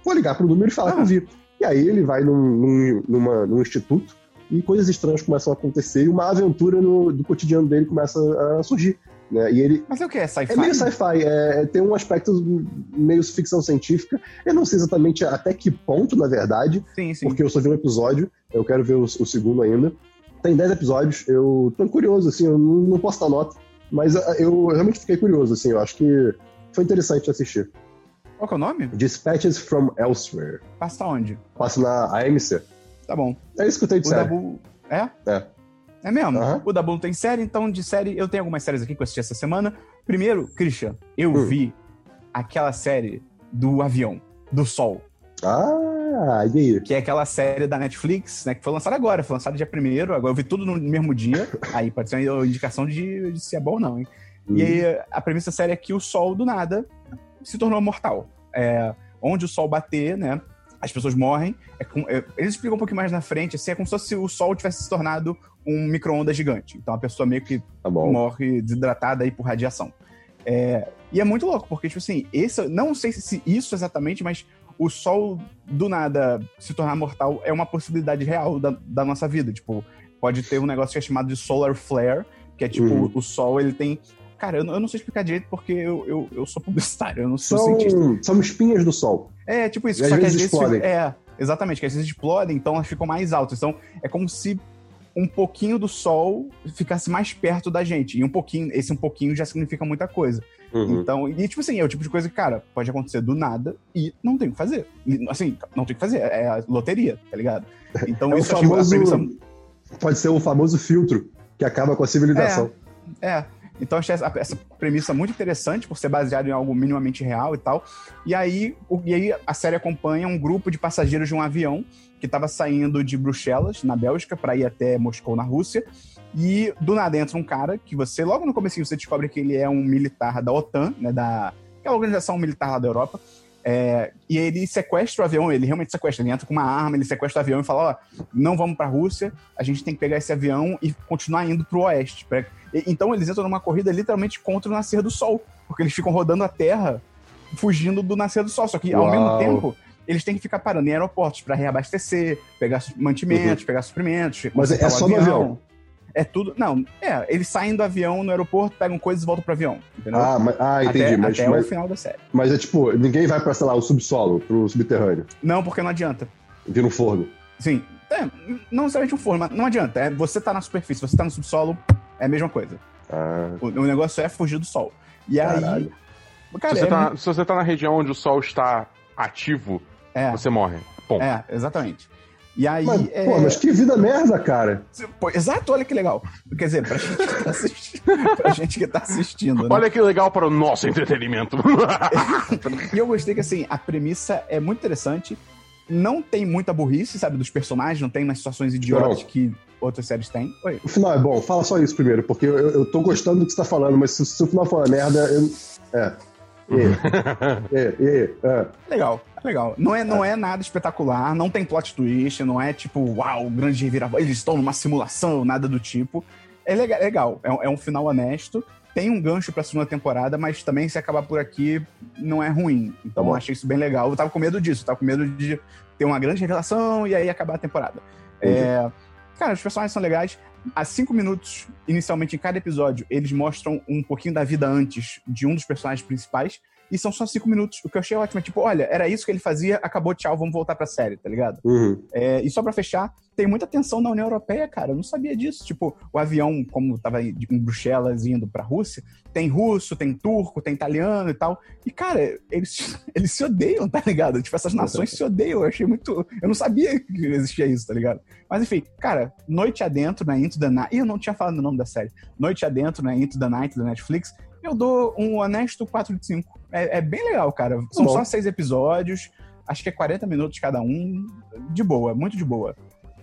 Speaker 2: Vou ligar pro número e falar
Speaker 1: Ah.
Speaker 2: que eu vi. E aí ele vai num, num, numa- num instituto e coisas estranhas começam a acontecer e uma aventura no, do cotidiano dele começa a surgir. Né? E ele,
Speaker 1: Mas é o que? É sci-fi?
Speaker 2: é meio sci-fi, é, tem um aspecto meio ficção científica. Eu não sei exatamente até que ponto, na verdade,
Speaker 1: Sim, sim.
Speaker 2: porque eu só vi um episódio, eu quero ver o, o segundo ainda. Tem 10 episódios, eu tô curioso, assim, eu não, não posso dar nota, mas eu realmente fiquei curioso, assim, eu acho que foi interessante assistir.
Speaker 1: Qual que é o nome?
Speaker 2: Dispatches from Elsewhere.
Speaker 1: Passa onde?
Speaker 2: Passa na AMC.
Speaker 1: Tá bom.
Speaker 2: É isso que eu tenho de série.
Speaker 1: Dabu. É?
Speaker 2: É.
Speaker 1: É mesmo?
Speaker 2: Aham.
Speaker 1: O Dabu não tem série, então de série eu tenho algumas séries aqui que eu assisti essa semana. Primeiro, Christian, eu
Speaker 2: Hum.
Speaker 1: vi aquela série do avião, do Sol,
Speaker 2: Ah, e aí?
Speaker 1: que é aquela série da Netflix, né? Que foi lançada agora, foi lançada dia primeiro, agora eu vi tudo no mesmo dia. aí pode ser uma indicação de, de se é bom ou não, hein? E aí, a premissa da série é que o Sol, do nada, se tornou mortal. É, onde o Sol bater, né? As pessoas morrem. É com- é- eles explicam um pouquinho mais na frente, assim, é como se o Sol tivesse se tornado um micro-ondas gigante. Então a pessoa meio que
Speaker 2: Tá
Speaker 1: morre desidratada aí por radiação. É, e é muito louco, porque, tipo assim, esse, não sei se isso exatamente, mas o Sol, do nada, se tornar mortal é uma possibilidade real da, da nossa vida. Tipo, pode ter um negócio que é chamado de solar flare, que é tipo,
Speaker 2: Uhum.
Speaker 1: o Sol, ele tem... Cara, eu, não- eu não sei explicar direito porque eu, eu, eu sou publicitário, eu não sou cientista.
Speaker 2: São, são espinhas do sol.
Speaker 1: É, tipo isso.
Speaker 2: E às
Speaker 1: só que
Speaker 2: vezes explodem.
Speaker 1: fica- é, exatamente, que às vezes explodem, então elas ficam mais altas. Então, é como se um pouquinho do Sol ficasse mais perto da gente. E um pouquinho, esse um pouquinho já significa muita coisa.
Speaker 2: Uhum.
Speaker 1: Então, e tipo assim, é o tipo de coisa que, cara, pode acontecer do nada e não tem o que fazer. E, assim, não tem o que fazer, é a loteria, tá ligado? Então,
Speaker 2: É
Speaker 1: isso
Speaker 2: famoso-
Speaker 1: premissa-
Speaker 2: Pode ser o famoso filtro que acaba com a civilização.
Speaker 1: É. é. Então achei essa, essa, premissa muito interessante por ser baseado em algo minimamente real e tal. E aí, o, e aí a série acompanha um grupo de passageiros de um avião que estava saindo de Bruxelas, na Bélgica, para ir até Moscou, na Rússia. E do nada entra um cara que você, logo no começo, você descobre que ele é um militar da OTAN, né, da que é a organização militar lá da Europa. É, e ele sequestra o avião, ele realmente sequestra, ele entra com uma arma, ele sequestra o avião e fala: Ó, não vamos pra Rússia, a gente tem que pegar esse avião e continuar indo pro oeste. Pra... Então eles entram numa corrida literalmente contra o nascer do sol, porque eles ficam rodando a terra fugindo do nascer do sol. Só que ao mesmo tempo, eles têm que ficar parando em aeroportos para reabastecer, pegar mantimentos, uhum. pegar suprimentos.
Speaker 2: Mas é só no avião.
Speaker 1: É tudo. Não, é, eles saem do avião no aeroporto, pegam coisas e voltam pro avião. Entendeu?
Speaker 2: Ah, mas, ah entendi.
Speaker 1: Até,
Speaker 2: mas,
Speaker 1: até
Speaker 2: mas,
Speaker 1: o final da série.
Speaker 2: Mas é tipo, ninguém vai pra, sei lá, o subsolo, pro subterrâneo.
Speaker 1: Não, porque não adianta.
Speaker 2: Vira um forno.
Speaker 1: Sim. É, não necessariamente um forno, mas não adianta. É, você tá na superfície, você tá no subsolo, é a mesma coisa.
Speaker 2: Ah.
Speaker 1: O, o negócio é fugir do sol. E Caralho. aí.
Speaker 3: Cara, se, você é... tá, se você tá na região onde o sol está ativo, é. você morre. Ponto.
Speaker 1: É, exatamente. E aí.
Speaker 2: Mas,
Speaker 1: é...
Speaker 2: pô, mas que vida merda, cara.
Speaker 1: Pô, exato, olha que legal. Quer dizer, pra gente que tá assistindo. pra gente que tá assistindo né?
Speaker 3: Olha que legal para o nosso entretenimento.
Speaker 1: e eu gostei que, assim, a premissa é muito interessante. Não tem muita burrice, sabe, dos personagens, não tem umas situações idiotas não. que outras séries têm. Oi.
Speaker 2: O final é bom, fala só isso primeiro, porque eu, eu tô gostando do que você tá falando, mas se, se o final for uma merda, eu. É. E, e, e, é.
Speaker 1: Legal, legal. Não é, não é nada espetacular, não tem plot twist, não é tipo, uau, grande reviravolta, eles estão numa simulação, nada do tipo. É legal, legal. É, é um final honesto. Tem um gancho pra segunda temporada, mas também se acabar por aqui, não é ruim. Então eu achei isso bem legal. Eu tava com medo disso, tava com medo de ter uma grande revelação e aí acabar a temporada. É, cara, os personagens são legais. Há cinco minutos, inicialmente, em cada episódio, eles mostram um pouquinho da vida antes de um dos personagens principais. E são só cinco minutos. O que eu achei ótimo é tipo, olha, era isso que ele fazia, acabou, tchau, vamos voltar pra série, tá ligado?
Speaker 2: Uhum.
Speaker 1: É, e só pra fechar, tem muita tensão na União Europeia, cara. Eu não sabia disso. Tipo, o avião, como tava em Bruxelas indo pra Rússia, tem russo, tem turco, tem italiano e tal. E, cara, eles, eles se odeiam, tá ligado? Tipo, essas nações se odeiam. Eu achei muito. Eu não sabia que existia isso, tá ligado? Mas enfim, cara, Noite Adentro na Into the Night. Ih, eu não tinha falado o nome da série. Noite Adentro na Into the Night da Netflix. Eu dou um honesto 4 de 5. É, é bem legal, cara. São Bom. só seis episódios. Acho que é 40 minutos cada um. De boa, muito de boa.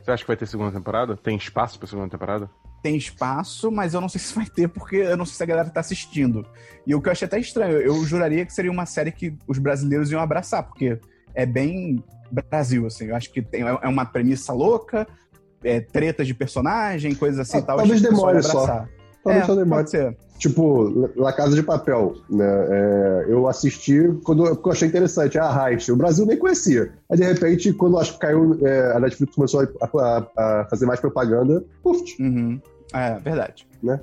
Speaker 3: Você acha que vai ter segunda temporada? Tem espaço pra segunda temporada?
Speaker 1: Tem espaço, mas eu não sei se vai ter, porque eu não sei se a galera tá assistindo. E o que eu achei até estranho, eu juraria que seria uma série que os brasileiros iam abraçar, porque é bem Brasil, assim. Eu acho que tem, é uma premissa louca, é, tretas de personagem, coisas assim ah, tal.
Speaker 2: Talvez demore só. Talvez
Speaker 1: é.
Speaker 2: Tipo, La Casa de Papel, né? É, eu assisti quando eu achei interessante, a Heist. O Brasil nem conhecia. Aí, de repente, quando acho que caiu, é, a Netflix começou a, a, a, fazer mais propaganda, puf.
Speaker 1: Uhum. É, verdade.
Speaker 2: Né?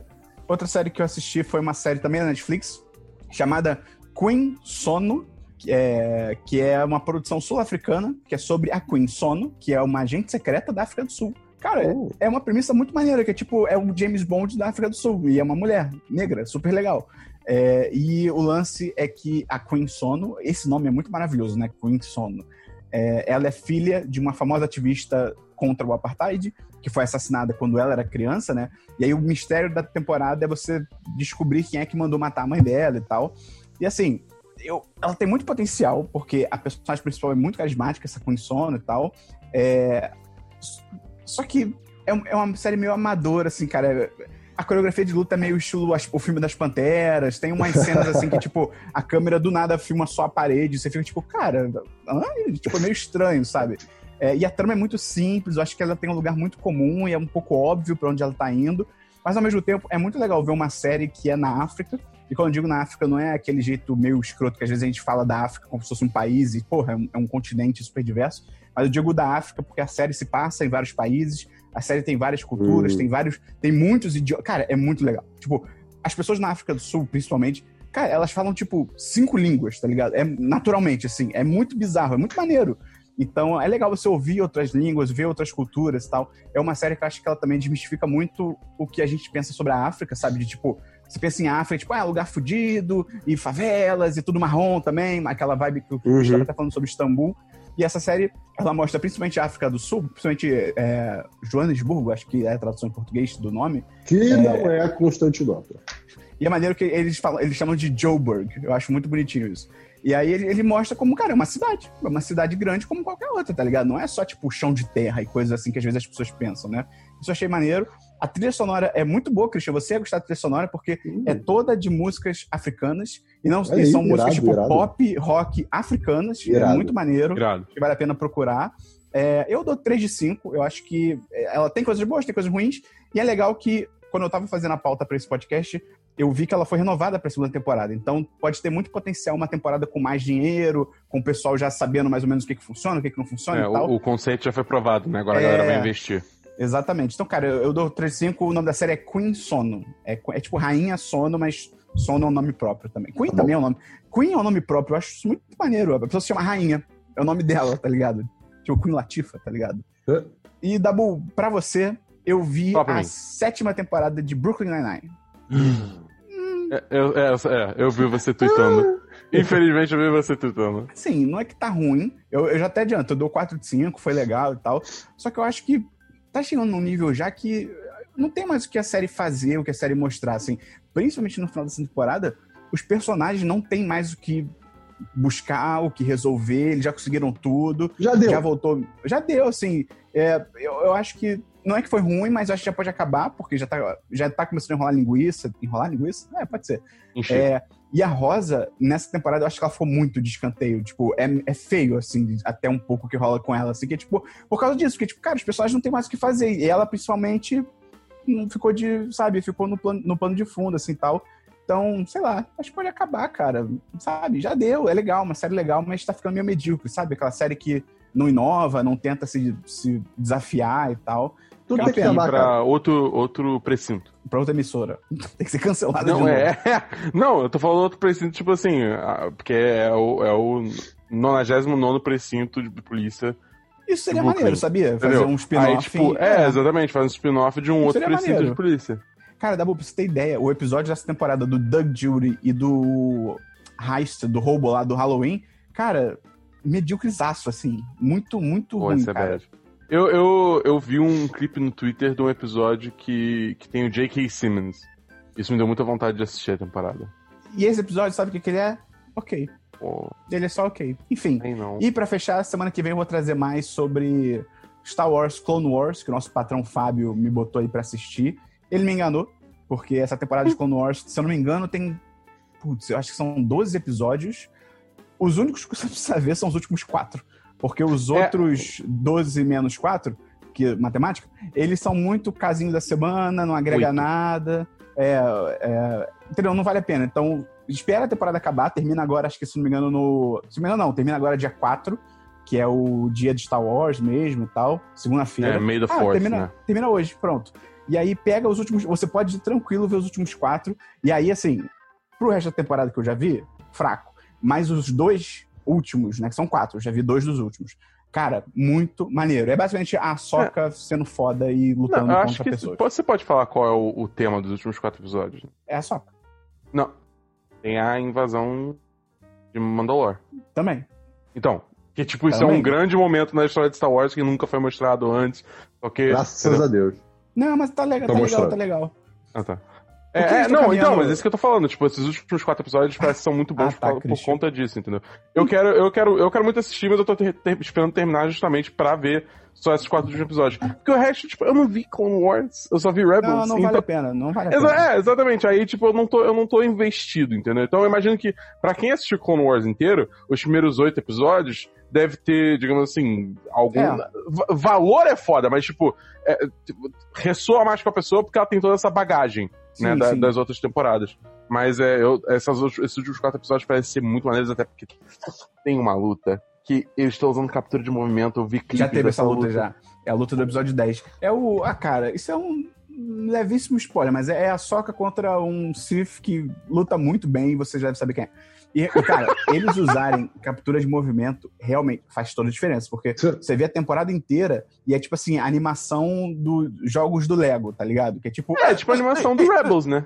Speaker 1: Outra série que eu assisti foi uma série também da Netflix, chamada Queen Sono, que é, que é uma produção sul-africana, que é sobre a Queen Sono, que é uma agente secreta da África do Sul. Cara, é uma premissa muito maneira, que é tipo, é o James Bond da África do Sul, e é uma mulher negra, super legal. É, e o lance é que a Queen Sono, esse nome é muito maravilhoso, né? Queen Sono. É, ela é filha de uma famosa ativista contra o apartheid, que foi assassinada quando ela era criança, né? E aí o mistério da temporada é você descobrir quem é que mandou matar a mãe dela e tal. E assim, eu, ela tem muito potencial, porque a personagem principal é muito carismática, essa Queen Sono e tal. É, só que é, é uma série meio amadora, assim, cara. A coreografia de luta é meio estilo o filme das Panteras. Tem umas cenas assim que, tipo, a câmera do nada filma só a parede. Você fica tipo, cara, tipo, é meio estranho, sabe? É, e a trama é muito simples, eu acho que ela tem um lugar muito comum e é um pouco óbvio para onde ela tá indo. Mas ao mesmo tempo é muito legal ver uma série que é na África. E quando eu digo na África, não é aquele jeito meio escroto que às vezes a gente fala da África como se fosse um país e, porra, é um, é um continente super diverso mas eu digo da África porque a série se passa em vários países, a série tem várias culturas, uhum. tem vários. Tem muitos idiomas. Cara, é muito legal. Tipo, as pessoas na África do Sul, principalmente, cara, elas falam, tipo, cinco línguas, tá ligado? É naturalmente, assim, é muito bizarro, é muito maneiro. Então é legal você ouvir outras línguas, ver outras culturas e tal. É uma série que eu acho que ela também desmistifica muito o que a gente pensa sobre a África, sabe? De tipo, você pensa em África, tipo, ah, lugar fudido, e favelas, e tudo marrom também, aquela vibe que o
Speaker 2: Uhum.
Speaker 1: Tá falando sobre Istambul. E essa série, ela mostra principalmente a África do Sul, principalmente é, Joanesburgo, acho que é a tradução em português do nome.
Speaker 2: Que não é Constantinopla.
Speaker 1: E é maneiro que eles, falam, eles chamam de Joburg. Eu acho muito bonitinho isso. E aí ele, ele mostra como, cara, é uma cidade. É uma cidade grande como qualquer outra, tá ligado? Não é só, tipo, chão de terra e coisas assim que às vezes as pessoas pensam, né? Isso eu achei maneiro. A trilha sonora é muito boa, Christian. Você ia gostar da trilha sonora porque é toda de músicas africanas. E não e são
Speaker 2: aí,
Speaker 1: músicas,
Speaker 2: irado,
Speaker 1: tipo,
Speaker 2: irado.
Speaker 1: pop, rock africanas. É
Speaker 2: Irado.
Speaker 1: muito maneiro
Speaker 3: Irado.
Speaker 1: que vale a pena procurar. É, eu dou 3 de 5. Eu acho que é, ela tem coisas boas, tem coisas ruins. E é legal que, quando eu tava fazendo a pauta pra esse podcast, eu vi que ela foi renovada pra segunda temporada. Então, pode ter muito potencial uma temporada com mais dinheiro, com o pessoal já sabendo mais ou menos o que, que funciona, o que, que não funciona
Speaker 3: É,
Speaker 1: e tal.
Speaker 3: o, o conceito já foi provado, né? Agora a
Speaker 1: É.
Speaker 3: galera vai investir.
Speaker 1: Exatamente. Então, cara, eu, eu dou 3 de 5. O nome da série é Queen Sono. É, é tipo Rainha Sono, mas Sono é um nome próprio também. Queen
Speaker 2: Tá
Speaker 1: também é um nome. Queen é um nome próprio. Eu acho isso muito maneiro. A pessoa se chama Rainha. É o nome dela, tá ligado? Tipo Queen Latifa, tá ligado?
Speaker 2: Hã?
Speaker 1: E, Dabu, pra você, eu vi
Speaker 3: pra
Speaker 1: a
Speaker 3: mim.
Speaker 1: sétima temporada de Brooklyn Nine-Nine.
Speaker 3: É, eu, é, é, eu vi você tweetando. Infelizmente eu vi você tweetando.
Speaker 1: Assim, não é que tá ruim. Eu, eu já até adianto, eu dou 4 de 5, foi legal e tal. Só que eu acho que tá chegando num nível já que não tem mais o que a série fazer, o que a série mostrar, assim. Principalmente no final dessa temporada, os personagens não tem mais o que buscar, o que resolver, eles já conseguiram tudo.
Speaker 2: Já deu.
Speaker 1: Já voltou. Já deu, assim. É, eu, eu acho que. Não é que foi ruim, mas eu acho que já pode acabar, porque já tá, já tá começando a enrolar linguiça. Enrolar linguiça? É, pode ser.
Speaker 3: Enchi.
Speaker 1: É, e a Rosa, nessa temporada, eu acho que ela ficou muito de escanteio. Tipo, é, é feio, assim, até um pouco que rola com ela. Assim, que, tipo, por causa disso, porque, tipo, cara, os personagens não tem mais o que fazer. E ela, principalmente, não ficou de, sabe, ficou no plano, no plano de fundo, assim, tal. Então, sei lá, acho que pode acabar, cara. Sabe, já deu, é legal, uma série legal, mas tá ficando meio medíocre, sabe? Aquela série que não inova, não tenta se, se desafiar e tal.
Speaker 2: Tudo tem que acabar,
Speaker 3: pra outro, outro precinto.
Speaker 1: Pra outra emissora. tem que ser cancelada de
Speaker 3: Não,
Speaker 1: novo.
Speaker 3: é. Não, eu tô falando outro precinto, tipo assim, porque é o, é o 99 precinto de polícia.
Speaker 1: Isso seria maneiro, sabia? Fazer
Speaker 3: Entendeu?
Speaker 1: um spin-off.
Speaker 3: Tipo,
Speaker 1: e-
Speaker 3: é, exatamente, faz um spin-off de um
Speaker 1: Isso
Speaker 3: outro precinto
Speaker 1: maneiro.
Speaker 3: de polícia.
Speaker 1: Cara, dá pra você ter ideia, o episódio dessa temporada do Doug Jury e do Heist, do roubo lá do Halloween, cara, medíocrezaço, assim. Muito, muito
Speaker 3: Pô,
Speaker 1: ruim,
Speaker 3: é
Speaker 1: cara.
Speaker 3: bad. Eu, eu, eu vi um clipe no Twitter de um episódio que, que tem o J.K. Simmons. Isso me deu muita vontade de assistir a temporada.
Speaker 1: E esse episódio, sabe o que, que ele é? Ok.
Speaker 3: Pô,
Speaker 1: Ele é só ok. Enfim. E pra fechar, semana que vem eu vou trazer mais sobre Star Wars Clone Wars, que o nosso patrão Fábio me botou aí pra assistir. Ele me enganou, porque essa temporada de Clone Wars, se eu não me engano, tem. Putz, eu acho que são 12 episódios. Os únicos que você precisa ver são os últimos quatro. Porque os
Speaker 3: É.
Speaker 1: outros 12 menos 4, que é matemática, eles são muito casinho da semana, não agrega
Speaker 3: Oito.
Speaker 1: nada. É, é, entendeu? Não vale a pena. Então, espera a temporada acabar, termina agora, acho que se não me engano, no. Se não me engano, não, termina agora dia 4, que é o dia de Star Wars mesmo e tal. Segunda-feira.
Speaker 3: É, May the
Speaker 1: Ah, termina,
Speaker 3: né?
Speaker 1: termina hoje, pronto. E aí pega os últimos. Você pode ir tranquilo ver os últimos quatro. E aí, assim, pro resto da temporada que eu já vi, fraco. Mas os dois últimos, né? Que são quatro, eu já vi dois dos últimos. Cara, muito maneiro. É basicamente a Soca sendo foda e lutando
Speaker 3: Não, eu
Speaker 1: contra
Speaker 3: acho que
Speaker 1: pessoas.
Speaker 3: você pode falar qual é o, o tema dos últimos quatro episódios.
Speaker 1: É a Soca.
Speaker 3: Não. Tem a invasão de Mandalore.
Speaker 1: Também.
Speaker 3: Então, que tipo, isso é
Speaker 1: Também.
Speaker 3: um grande momento na história de Star Wars que nunca foi mostrado antes. Ok?
Speaker 2: Graças a Deus.
Speaker 1: Não, mas tá legal,
Speaker 2: Tô
Speaker 1: tá legal, tá legal.
Speaker 3: Ah, tá. É, é, não,
Speaker 1: caminhando-
Speaker 3: então, mas é isso que eu tô falando. Tipo, esses últimos quatro episódios parece que são muito bons
Speaker 1: Ah, tá,
Speaker 3: por, por conta disso, entendeu? Eu quero, eu quero, eu quero muito assistir, mas eu tô ter- ter- esperando terminar justamente pra ver só esses quatro últimos episódios. Porque o resto, tipo, eu não vi Clone Wars, eu só vi Rebels.
Speaker 1: Não, não
Speaker 3: então-
Speaker 1: vale a pena, não vale a pena.
Speaker 3: é, exatamente. Aí, tipo, eu não, tô, eu não tô investido, entendeu? Então eu imagino que, pra quem assistiu Clone Wars inteiro, os primeiros oito episódios deve ter, digamos assim, algum.
Speaker 1: É.
Speaker 3: Va- valor é foda, mas, tipo, é, tipo, ressoa mais com a pessoa porque ela tem toda essa bagagem,
Speaker 1: Sim,
Speaker 3: da-
Speaker 1: sim.
Speaker 3: das outras temporadas. Mas é, eu, essas, esses últimos quatro episódios parecem ser muito maneiros, até porque tem uma luta que eles estão usando captura de movimento, eu vi clipes
Speaker 1: Já teve essa luta, já. É a luta do episódio 10. É o. Ah, cara, isso é um levíssimo spoiler, mas é a Soca contra um Sith que luta muito bem e você já deve saber quem é. E, cara, eles usarem captura de movimento realmente faz toda a diferença, porque você vê a temporada inteira e é tipo assim, a animação dos jogos do Lego, tá ligado? Que é tipo.
Speaker 3: É, tipo a animação do Rebels, né?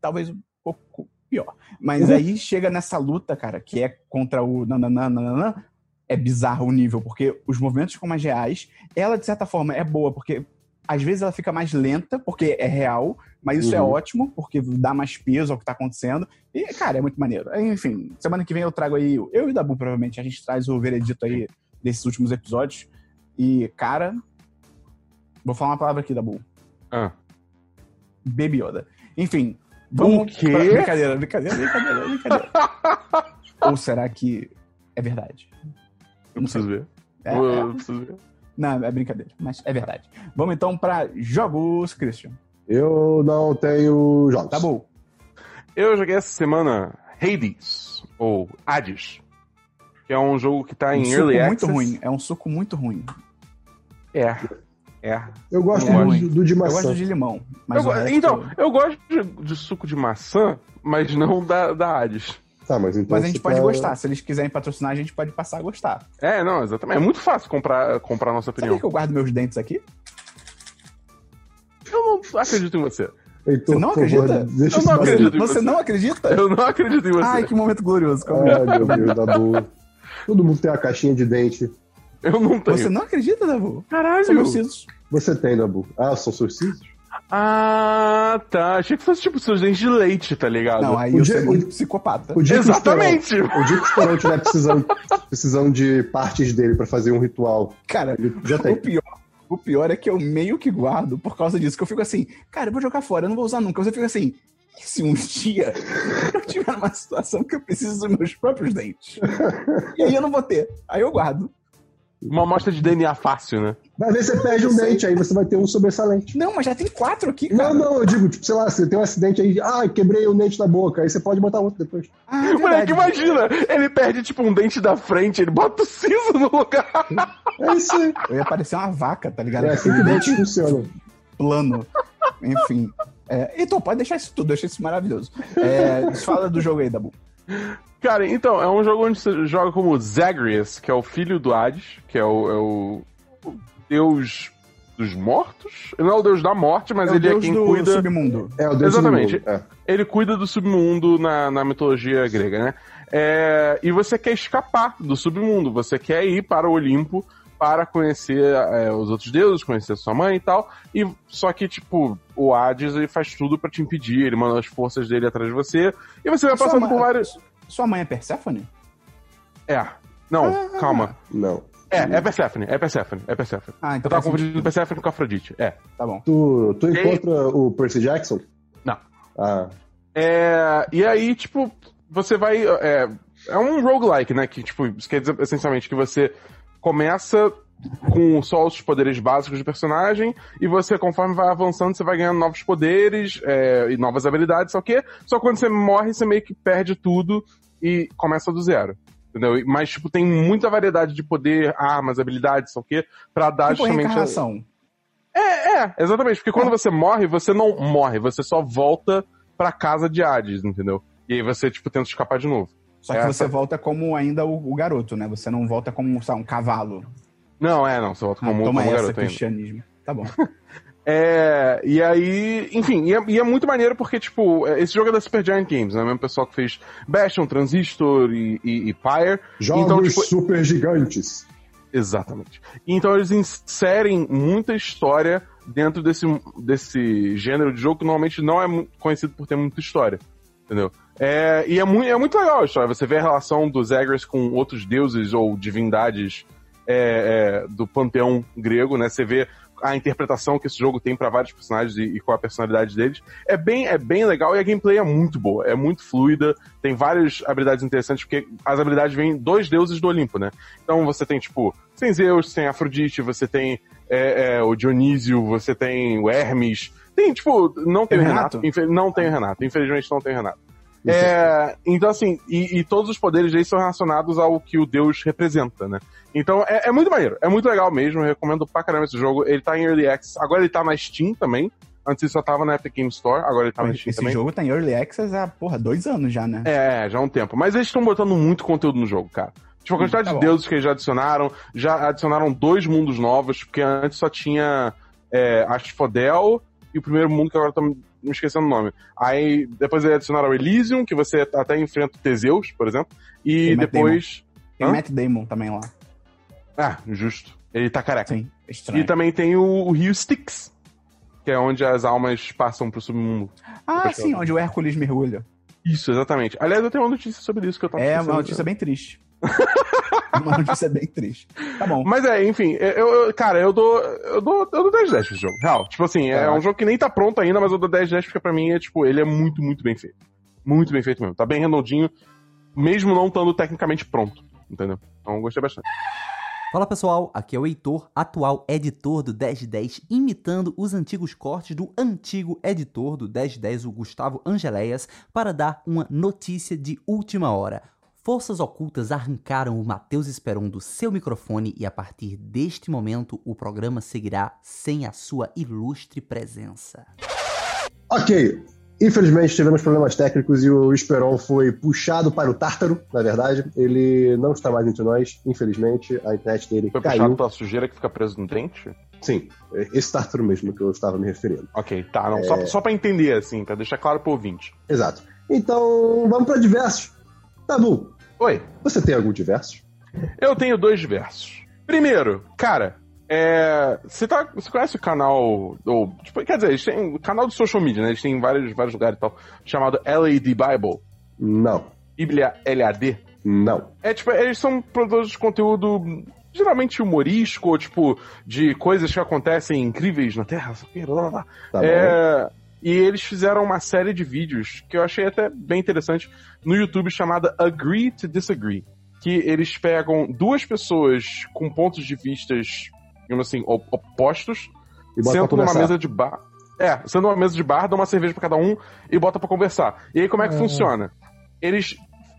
Speaker 1: Talvez um pouco pior. Mas uhum. aí chega nessa luta, cara, que é contra o nananã, é bizarro o nível, porque os movimentos ficam mais reais. Ela, de certa forma, é boa, porque às vezes ela fica mais lenta, porque é real, mas isso é uhum. é ótimo, porque dá mais peso ao que tá acontecendo. E, cara, é muito maneiro. Enfim, semana que vem eu trago aí, eu e o Dabu, provavelmente, a gente traz o veredito aí desses últimos episódios. E, cara, vou falar uma palavra aqui, Dabu.
Speaker 3: Ah.
Speaker 1: Baby Yoda. Enfim, vamos.
Speaker 3: O quê?
Speaker 1: Pra... Brincadeira, brincadeira, brincadeira, brincadeira. Ou será que é verdade?
Speaker 3: Eu preciso ver. É, eu é... preciso ver.
Speaker 1: Não, é brincadeira, mas é verdade. Vamos então para jogos, Christian.
Speaker 2: Eu não tenho jogos.
Speaker 1: Tá bom.
Speaker 3: Eu joguei essa semana Hades, ou Hades, que é um jogo que tá um em Early
Speaker 1: muito ruim. É um suco muito ruim.
Speaker 3: É. É.
Speaker 2: Eu gosto é do, do, de maçã.
Speaker 1: Eu gosto de limão.
Speaker 3: Eu, então, eu gosto de, de, suco de maçã, mas não da, da Hades.
Speaker 2: Tá, mas então.
Speaker 1: Mas a gente pode tá... gostar. Se eles quiserem patrocinar, a gente pode passar a gostar.
Speaker 3: É, não, exatamente. É muito fácil comprar, comprar a nossa opinião.
Speaker 1: Sabe que eu guardo meus dentes aqui?
Speaker 3: Eu não acredito em você.
Speaker 1: Heitor, você não acredita? Favor, deixa eu não acredito você. você não acredita?
Speaker 3: Eu não acredito em você.
Speaker 1: Ai, que momento glorioso.
Speaker 2: Ai, meu Deus, Dabu. Todo mundo tem uma caixinha de dente.
Speaker 3: Eu não tenho.
Speaker 1: Você não acredita, Dabu?
Speaker 3: Caralho.
Speaker 1: São meus sisos.
Speaker 2: Você tem, Dabu. Ah, são seus sisos?
Speaker 3: Ah, tá. Achei que fosse tipo seus dentes de leite, tá ligado?
Speaker 1: Não, aí o eu dia, sou um psicopata.
Speaker 3: O dia Exatamente.
Speaker 2: o, o dia que o Esperão estiver precisando, precisando de partes dele pra fazer um ritual.
Speaker 1: Cara, já tem. o pior o pior é que eu meio que guardo por causa disso, que eu fico assim, cara, eu vou jogar fora, eu não vou usar nunca. Você fica assim, e se um dia eu tiver numa situação que eu preciso dos meus próprios dentes? E aí eu não vou ter. Aí eu guardo.
Speaker 3: Uma amostra de DNA fácil, né?
Speaker 2: Vai ver você perde um dente, aí você vai ter um sobressalente.
Speaker 1: Não, mas já tem quatro aqui, cara.
Speaker 2: Não, não, eu digo, tipo, sei lá, você tem um acidente aí, ah, quebrei o dente da boca, aí você pode botar outro depois.
Speaker 3: Ah, é Moleque, imagina, ele perde, tipo, um dente da frente, ele bota o siso no lugar.
Speaker 2: É isso aí.
Speaker 1: Eu ia parecer uma vaca, tá ligado?
Speaker 2: É assim que dente funciona.
Speaker 1: Plano. Enfim. É, então, pode deixar isso tudo, deixa isso maravilhoso. É, fala do jogo aí, Dabu.
Speaker 3: Cara, então, é um jogo onde você joga como Zagreus, que é o filho do Hades, que é o, é o, o deus dos mortos. Ele não é o deus da morte, mas
Speaker 1: é
Speaker 3: ele é quem cuida.
Speaker 1: submundo.
Speaker 2: É o deus
Speaker 3: Exatamente.
Speaker 2: do submundo.
Speaker 3: É. Ele cuida do submundo na, na mitologia grega, né? É, e você quer escapar do submundo, você quer ir para o Olimpo para conhecer é, os outros deuses, conhecer sua mãe e tal. E só que, tipo, o Hades ele faz tudo para te impedir, ele manda as forças dele atrás de você. E você vai passando por vários.
Speaker 1: Sua mãe é Persephone?
Speaker 3: É. Não, ah, calma.
Speaker 2: Não.
Speaker 3: É, é Persephone, é Persephone, é Persephone.
Speaker 1: Ah, então
Speaker 3: Eu tava confundindo Persephone com Afrodite, é.
Speaker 1: Tá bom.
Speaker 2: Tu, tu encontra e... o Percy Jackson?
Speaker 3: Não.
Speaker 2: Ah.
Speaker 3: É, e aí, tipo, você vai... É, é um roguelike, né? Que, tipo, isso quer dizer essencialmente que você começa com só os poderes básicos do personagem, e você, conforme vai avançando, você vai ganhando novos poderes é, e novas habilidades, só que só quando você morre, você meio que perde tudo e começa do zero. Entendeu? Mas, tipo, tem muita variedade de poder, armas, habilidades, só que pra dar
Speaker 1: tipo
Speaker 3: justamente. É, é, exatamente. Porque quando é. você morre, você não morre, você só volta pra casa de Hades, entendeu? E aí você, tipo, tenta escapar de novo.
Speaker 1: Só que é você essa... volta como ainda o, o, garoto, né? Você não volta como, sabe, um cavalo.
Speaker 3: Não, é, não. Você volta como, ah,
Speaker 1: toma
Speaker 3: como
Speaker 1: essa,
Speaker 3: garoto
Speaker 1: cristianismo. Ainda. Tá bom.
Speaker 3: É, e aí, enfim, e é, e é, muito maneiro porque, tipo, é, esse jogo é da Super Giant Games, né? O mesmo pessoal que fez Bastion, Transistor e, e, e Pyre.
Speaker 2: Jogos então, tipo, super gigantes.
Speaker 3: Exatamente. Então eles inserem muita história dentro desse, desse gênero de jogo que normalmente não é conhecido por ter muita história. Entendeu? É, e é muito, é muito legal a história. Você vê a relação dos Zagreus com outros deuses ou divindades é, é, do panteão grego, né? Você vê a interpretação que esse jogo tem para vários personagens e, e qual a personalidade deles. É bem, é bem legal e a gameplay é muito boa, é muito fluida, tem várias habilidades interessantes, porque as habilidades vêm dos deuses do Olimpo, né? Então você tem, tipo, tem Zeus, tem Afrodite, você tem é, é, o Dionísio, você tem o Hermes, tem, tipo, não tem, tem o Renato, Renato. não tem o Renato, infelizmente não tem o Renato. É, então, assim, e, e, todos os poderes deles são relacionados ao que o deus representa, né? Então, é, é, muito maneiro, é muito legal mesmo, recomendo pra caramba esse jogo. Ele tá em Early Access, agora ele tá na Steam também, Antes ele só tava na Epic Game Store, agora ele tá na Steam
Speaker 1: Esse
Speaker 3: também.
Speaker 1: jogo tá em Early Access há, porra, dois anos já, né?
Speaker 3: É, já há um tempo. Mas eles estão botando muito conteúdo no jogo, cara. Tipo, a quantidade
Speaker 1: tá
Speaker 3: de deuses que eles já adicionaram, já adicionaram dois mundos novos, porque antes só tinha é, Asphodel e o primeiro mundo que agora tô me esquecendo o nome. Aí depois eles adicionaram o Elysium, que você até enfrenta o Teseus, por exemplo. E
Speaker 1: Tem Matt
Speaker 3: depois.
Speaker 1: Tem
Speaker 3: Hã?
Speaker 1: Matt Damon também lá.
Speaker 3: Ah, justo. Ele tá careca.
Speaker 1: Sim,
Speaker 3: E
Speaker 1: estranho.
Speaker 3: também tem o, o Rio Styx, que é onde as almas passam pro submundo.
Speaker 1: Ah, sim, onde o Hércules mergulha.
Speaker 3: Isso, exatamente. Aliás, eu tenho uma notícia sobre isso que eu tava
Speaker 1: É uma notícia bem triste. uma notícia bem triste. Tá bom.
Speaker 3: Mas é, enfim, eu, eu- cara, eu dou, eu dou, eu dou 10 10 pra esse jogo. Real. Tipo assim, é,
Speaker 1: Caraca.
Speaker 3: um jogo que nem tá pronto ainda, mas eu dou 10 10 porque pra mim é, tipo, ele é muito, muito bem feito. Muito bem feito mesmo. Tá bem redondinho, mesmo não estando tecnicamente pronto. Entendeu? Então eu gostei bastante.
Speaker 5: Fala pessoal, aqui é o Heitor, atual editor do 1010, imitando os antigos cortes do antigo editor do 1010, o Gustavo Angeléias, para dar uma notícia de última hora. Forças ocultas arrancaram o Matheus Esperon do seu microfone e a partir deste momento o programa seguirá sem a sua ilustre presença.
Speaker 2: Ok. Infelizmente tivemos problemas técnicos e o Esperon foi puxado para o Tártaro, na verdade. Ele não está mais entre nós, infelizmente. A internet dele
Speaker 3: Foi
Speaker 2: caiu.
Speaker 3: puxado pela sujeira que fica preso no dente?
Speaker 2: Sim, esse Tártaro mesmo que eu estava me referindo.
Speaker 3: Ok, tá. Não,
Speaker 2: É.
Speaker 3: só, só pra entender, assim, pra deixar claro pro ouvinte.
Speaker 2: Exato. Então, vamos para diversos. Tabu,
Speaker 3: Oi.
Speaker 2: você tem algum diversos?
Speaker 3: Eu tenho dois diversos. Primeiro, cara, é, você, tá, você conhece o canal. Ou, tipo, quer dizer, eles têm o canal do social media, né? Eles têm em vários, vários lugares e tal, chamado LAD Bible,
Speaker 2: Não.
Speaker 3: Bíblia LAD.
Speaker 2: Não.
Speaker 3: É tipo, eles são produtores de conteúdo geralmente humorístico, ou tipo, de coisas que acontecem incríveis na Terra. blá, blá, blá.
Speaker 2: Tá bom.
Speaker 3: É, e eles fizeram uma série de vídeos que eu achei até bem interessante no YouTube chamada Agree to Disagree. Que eles pegam duas pessoas com pontos de vistas, digamos assim, op- opostos,
Speaker 2: E pra
Speaker 3: sentam numa mesa de bar. É, sentam numa mesa de bar, dão uma cerveja pra cada um e bota pra conversar. E aí como é que funciona? Eles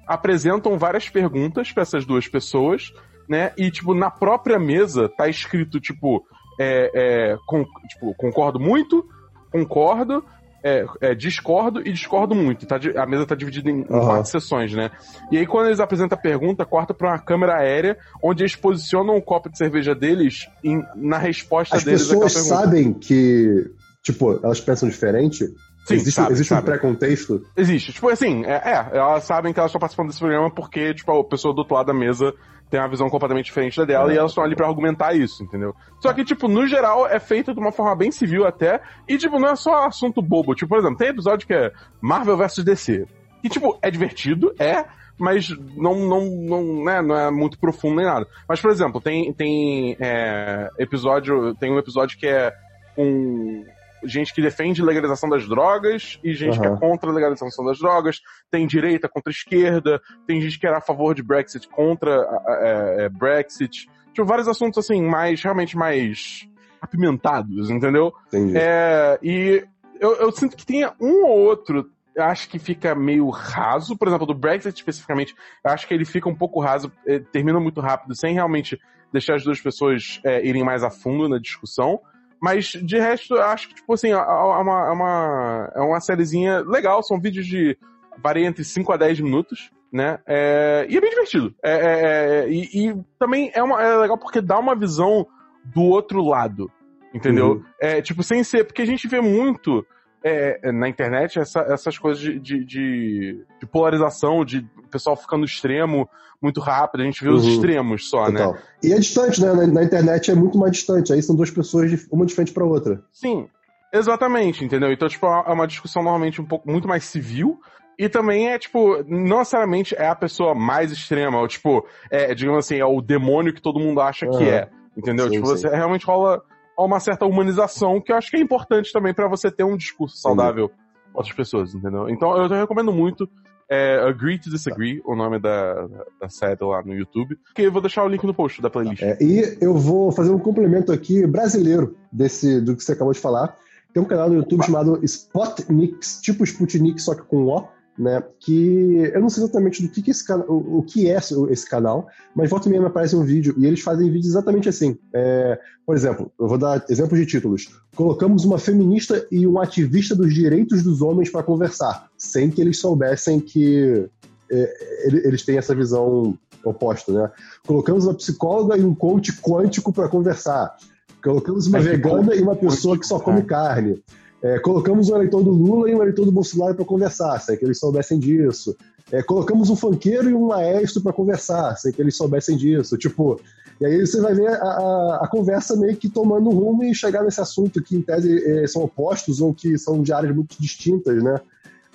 Speaker 3: apresentam várias perguntas pra essas duas pessoas, né? E, tipo, na própria mesa tá escrito, tipo, é, é, con- tipo concordo muito, concordo, é, é, discordo e discordo muito. Tá, a mesa tá dividida em,
Speaker 2: Aham.
Speaker 3: quatro sessões, né? E aí, quando eles apresentam a pergunta, corta pra uma câmera aérea, onde eles posicionam o copo de cerveja deles em- na resposta
Speaker 2: As
Speaker 3: deles àquela
Speaker 2: pessoas sabem que, tipo, elas pensam diferente?
Speaker 3: Sim,
Speaker 2: existe
Speaker 3: sabe,
Speaker 2: existe
Speaker 3: sabe.
Speaker 2: um pré-contexto?
Speaker 3: Existe. Tipo assim, é, é, elas sabem que elas estão participando desse programa porque, tipo, a pessoa do outro lado da mesa tem uma visão completamente diferente da dela
Speaker 2: É.
Speaker 3: e elas estão ali pra argumentar isso, entendeu? Só que, tipo, no geral, é feito de uma forma bem civil até, e, tipo, não é só assunto bobo. Tipo, por exemplo, tem episódio que é Marvel vs DC. E, tipo, é divertido, é, mas não, não, não, né, não é muito profundo nem nada. Mas, por exemplo, tem, tem é, episódio. Tem um episódio que é com gente que defende legalização das drogas e gente que é contra a legalização das drogas, tem direita contra esquerda, tem gente que era a favor de Brexit contra é, é, Brexit. Tipo, vários assuntos assim, mais, realmente mais apimentados, entendeu?
Speaker 2: Entendi.
Speaker 3: É, e eu, eu sinto que tenha um ou outro, acho que fica meio raso, por exemplo, do Brexit especificamente, eu acho que ele fica um pouco raso, eh, termina muito rápido, sem realmente deixar as duas pessoas eh, irem mais a fundo na discussão. Mas de resto, eu acho que, tipo assim, é uma, é uma, é uma sériezinha legal, são vídeos de. varia entre 5 a 10 minutos, né? É, e é bem divertido. É, é, é, e, e também é, uma, é legal porque dá uma visão do outro lado. Entendeu?
Speaker 2: Uhum.
Speaker 3: É, tipo, sem ser. Porque a gente vê muito é, na internet essa- essas coisas de, de, de- de polarização, de pessoal ficando extremo muito rápido. A gente vê os
Speaker 2: Uhum.
Speaker 3: extremos só, né?
Speaker 2: Total. E é distante, né? Na, na internet é muito mais distante. Aí são duas pessoas, de- uma de frente pra outra.
Speaker 3: Sim, exatamente, entendeu? Então, tipo, é uma discussão normalmente um pouco muito mais civil. E também é, tipo, não necessariamente é a pessoa mais extrema, ou, tipo, é, digamos assim, é o demônio que todo mundo acha que
Speaker 2: Aham.
Speaker 3: é. Entendeu?
Speaker 2: Sim,
Speaker 3: tipo,
Speaker 2: sim.
Speaker 3: você realmente rola, rola uma certa humanização que eu acho que é importante também pra você ter um discurso saudável com outras pessoas, entendeu? Então eu recomendo muito. É, Agree to Disagree, o nome da, da, série lá no YouTube. Que eu vou deixar o link no post da playlist.
Speaker 2: É, e eu vou fazer um complemento aqui brasileiro desse, do que você acabou de falar. Tem um canal no YouTube chamado Spotnix, tipo Sputnik, só que com O. né? Que eu não sei exatamente do que, que esse canal, o, o, que é esse canal, mas volta e meia me aparece um vídeo e eles fazem vídeos exatamente assim. É, por exemplo, eu vou dar exemplos de títulos. Colocamos uma feminista e um ativista dos direitos dos homens para conversar, sem que eles soubessem que é, eles têm essa visão oposta, né? Colocamos uma psicóloga e um coach quântico para conversar. Colocamos uma vegana e uma pessoa que só come é. carne. É, colocamos um eleitor do Lula e um eleitor do Bolsonaro para conversar, sem que eles soubessem disso. É, colocamos um funkeiro e um maestro para conversar, sem que eles soubessem disso. Tipo, e aí você vai ver a, a, a, conversa meio que tomando rumo e chegar nesse assunto que, em tese, é, são opostos ou que são de áreas muito distintas, né?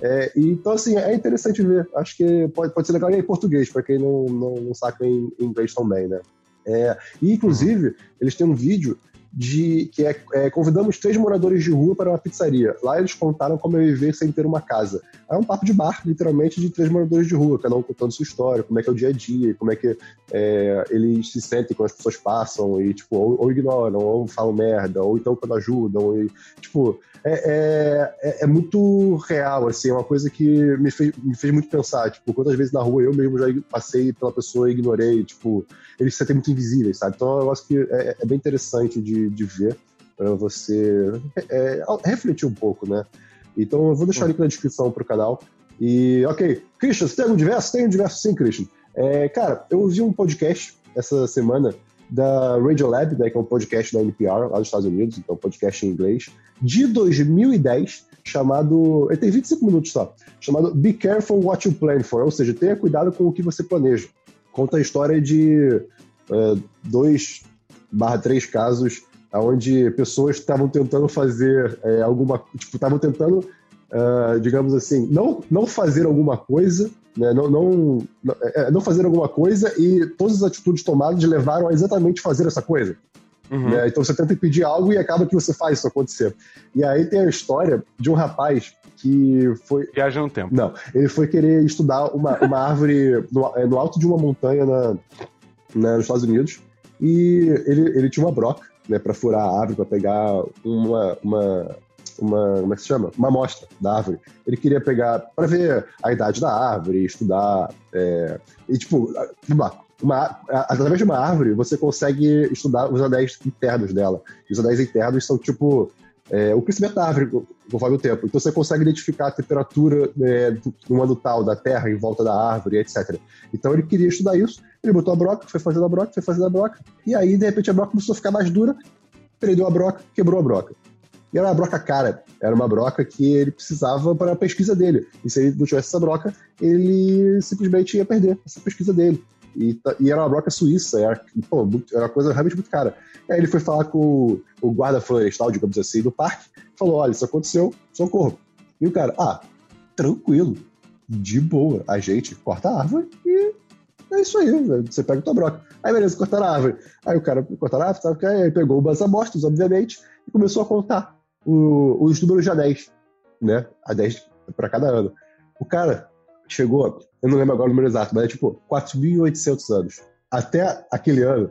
Speaker 2: É, então, assim, é interessante ver. Acho que pode, pode ser legal em português, para quem não, não, não saca em, em inglês também, né? É, e, inclusive, eles têm um vídeo de que é, é, convidamos três moradores de rua para uma pizzaria. Lá eles contaram como é viver sem ter uma casa. É um papo de bar, literalmente, de três moradores de rua, cada um contando sua história, como é que é o dia a dia, como é que é, eles se sentem quando as pessoas passam e, tipo, ou, ou, ignoram, ou falam merda, ou então quando ajudam. E, tipo, é, é, é, muito real, assim, é uma coisa que me fez, me fez muito pensar, tipo, quantas vezes na rua eu mesmo já passei pela pessoa e ignorei, tipo, eles se sentem muito invisíveis, sabe? Então é um negócio que é, é, bem interessante de, de ver, para você é, é, refletir um pouco, né? Então eu vou deixar o link na descrição pro canal. E, ok, Christian, você tem algum diverso? Tem um diverso sim, Christian. É, cara, eu ouvi um podcast essa semana da Radiolab, né, que é um podcast da NPR, lá dos Estados Unidos, então um podcast em inglês, de 2010, chamado. Ele tem 25 minutos só, chamado Be Careful What You Plan For, ou seja, tenha cuidado com o que você planeja. Conta a história de uh, dois barra três casos onde pessoas estavam tentando fazer é, alguma. Tipo, estavam tentando, uh, digamos assim, não, não fazer alguma coisa né? Não, não, é, não fazer alguma coisa e todas as atitudes tomadas levaram a exatamente fazer essa coisa. Uhum. Né? Então você tenta impedir algo e acaba que você faz isso acontecer. E aí tem a história de um rapaz que foi.
Speaker 3: Viaja no tempo.
Speaker 2: Não, ele foi querer estudar uma, uma árvore no, é, no, alto de uma montanha na, na, nos Estados Unidos e ele, ele tinha uma broca né, para furar a árvore, para pegar uma, uma, uma, como é que se chama? Uma amostra da árvore. Ele queria pegar para ver a idade da árvore, estudar. É, e, tipo, uma, uma, através de uma árvore, você consegue estudar os anéis internos dela. E os anéis internos são, tipo, é, o crescimento da árvore conforme o tempo. Então você consegue identificar a temperatura é, no ano tal da terra em volta da árvore, etc. Então ele queria estudar isso, ele botou a broca, foi fazendo a broca, foi fazendo a broca, e aí de repente a broca começou a ficar mais dura, prendeu a broca, quebrou a broca. E era uma broca cara. Era uma broca que ele precisava para a pesquisa dele. E se ele não tivesse essa broca, ele simplesmente ia perder essa pesquisa dele. E, e era uma broca suíça, era, pô, era uma coisa realmente muito cara. E aí ele foi falar com o, guarda florestal, digamos assim, do parque, falou: olha, isso aconteceu, socorro. E o cara, ah, tranquilo, de boa, a gente corta a árvore e é isso aí, você pega tua broca. Aí beleza, cortaram a árvore. Aí o cara cortaram a árvore, sabe? Aí pegou umas amostras, obviamente, e começou a contar o, os números de anéis, né? A 10 para cada ano. O cara chegou, eu não lembro agora o número exato, mas é tipo 4.800 anos. Até aquele ano,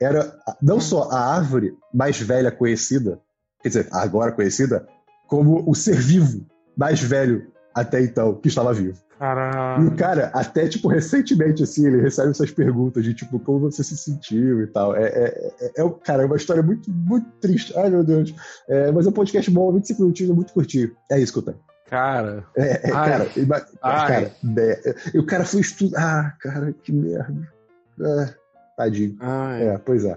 Speaker 2: era não só a árvore mais velha conhecida, quer dizer, agora conhecida, como o ser vivo mais velho até então que estava vivo.
Speaker 3: Caralho.
Speaker 2: E o cara, até, tipo, recentemente, assim, ele recebe essas perguntas de, tipo, como você se sentiu e tal. É, é, é, é cara, é uma história muito, muito triste. Ai, meu Deus. É, mas é um podcast bom, 25 minutinhos, muito curtinho. É isso que eu tenho.
Speaker 3: Cara.
Speaker 2: É, é cara, e, cara, é, e o cara foi estudar. Ah, cara, que merda. É, tadinho. Ai. É, pois é.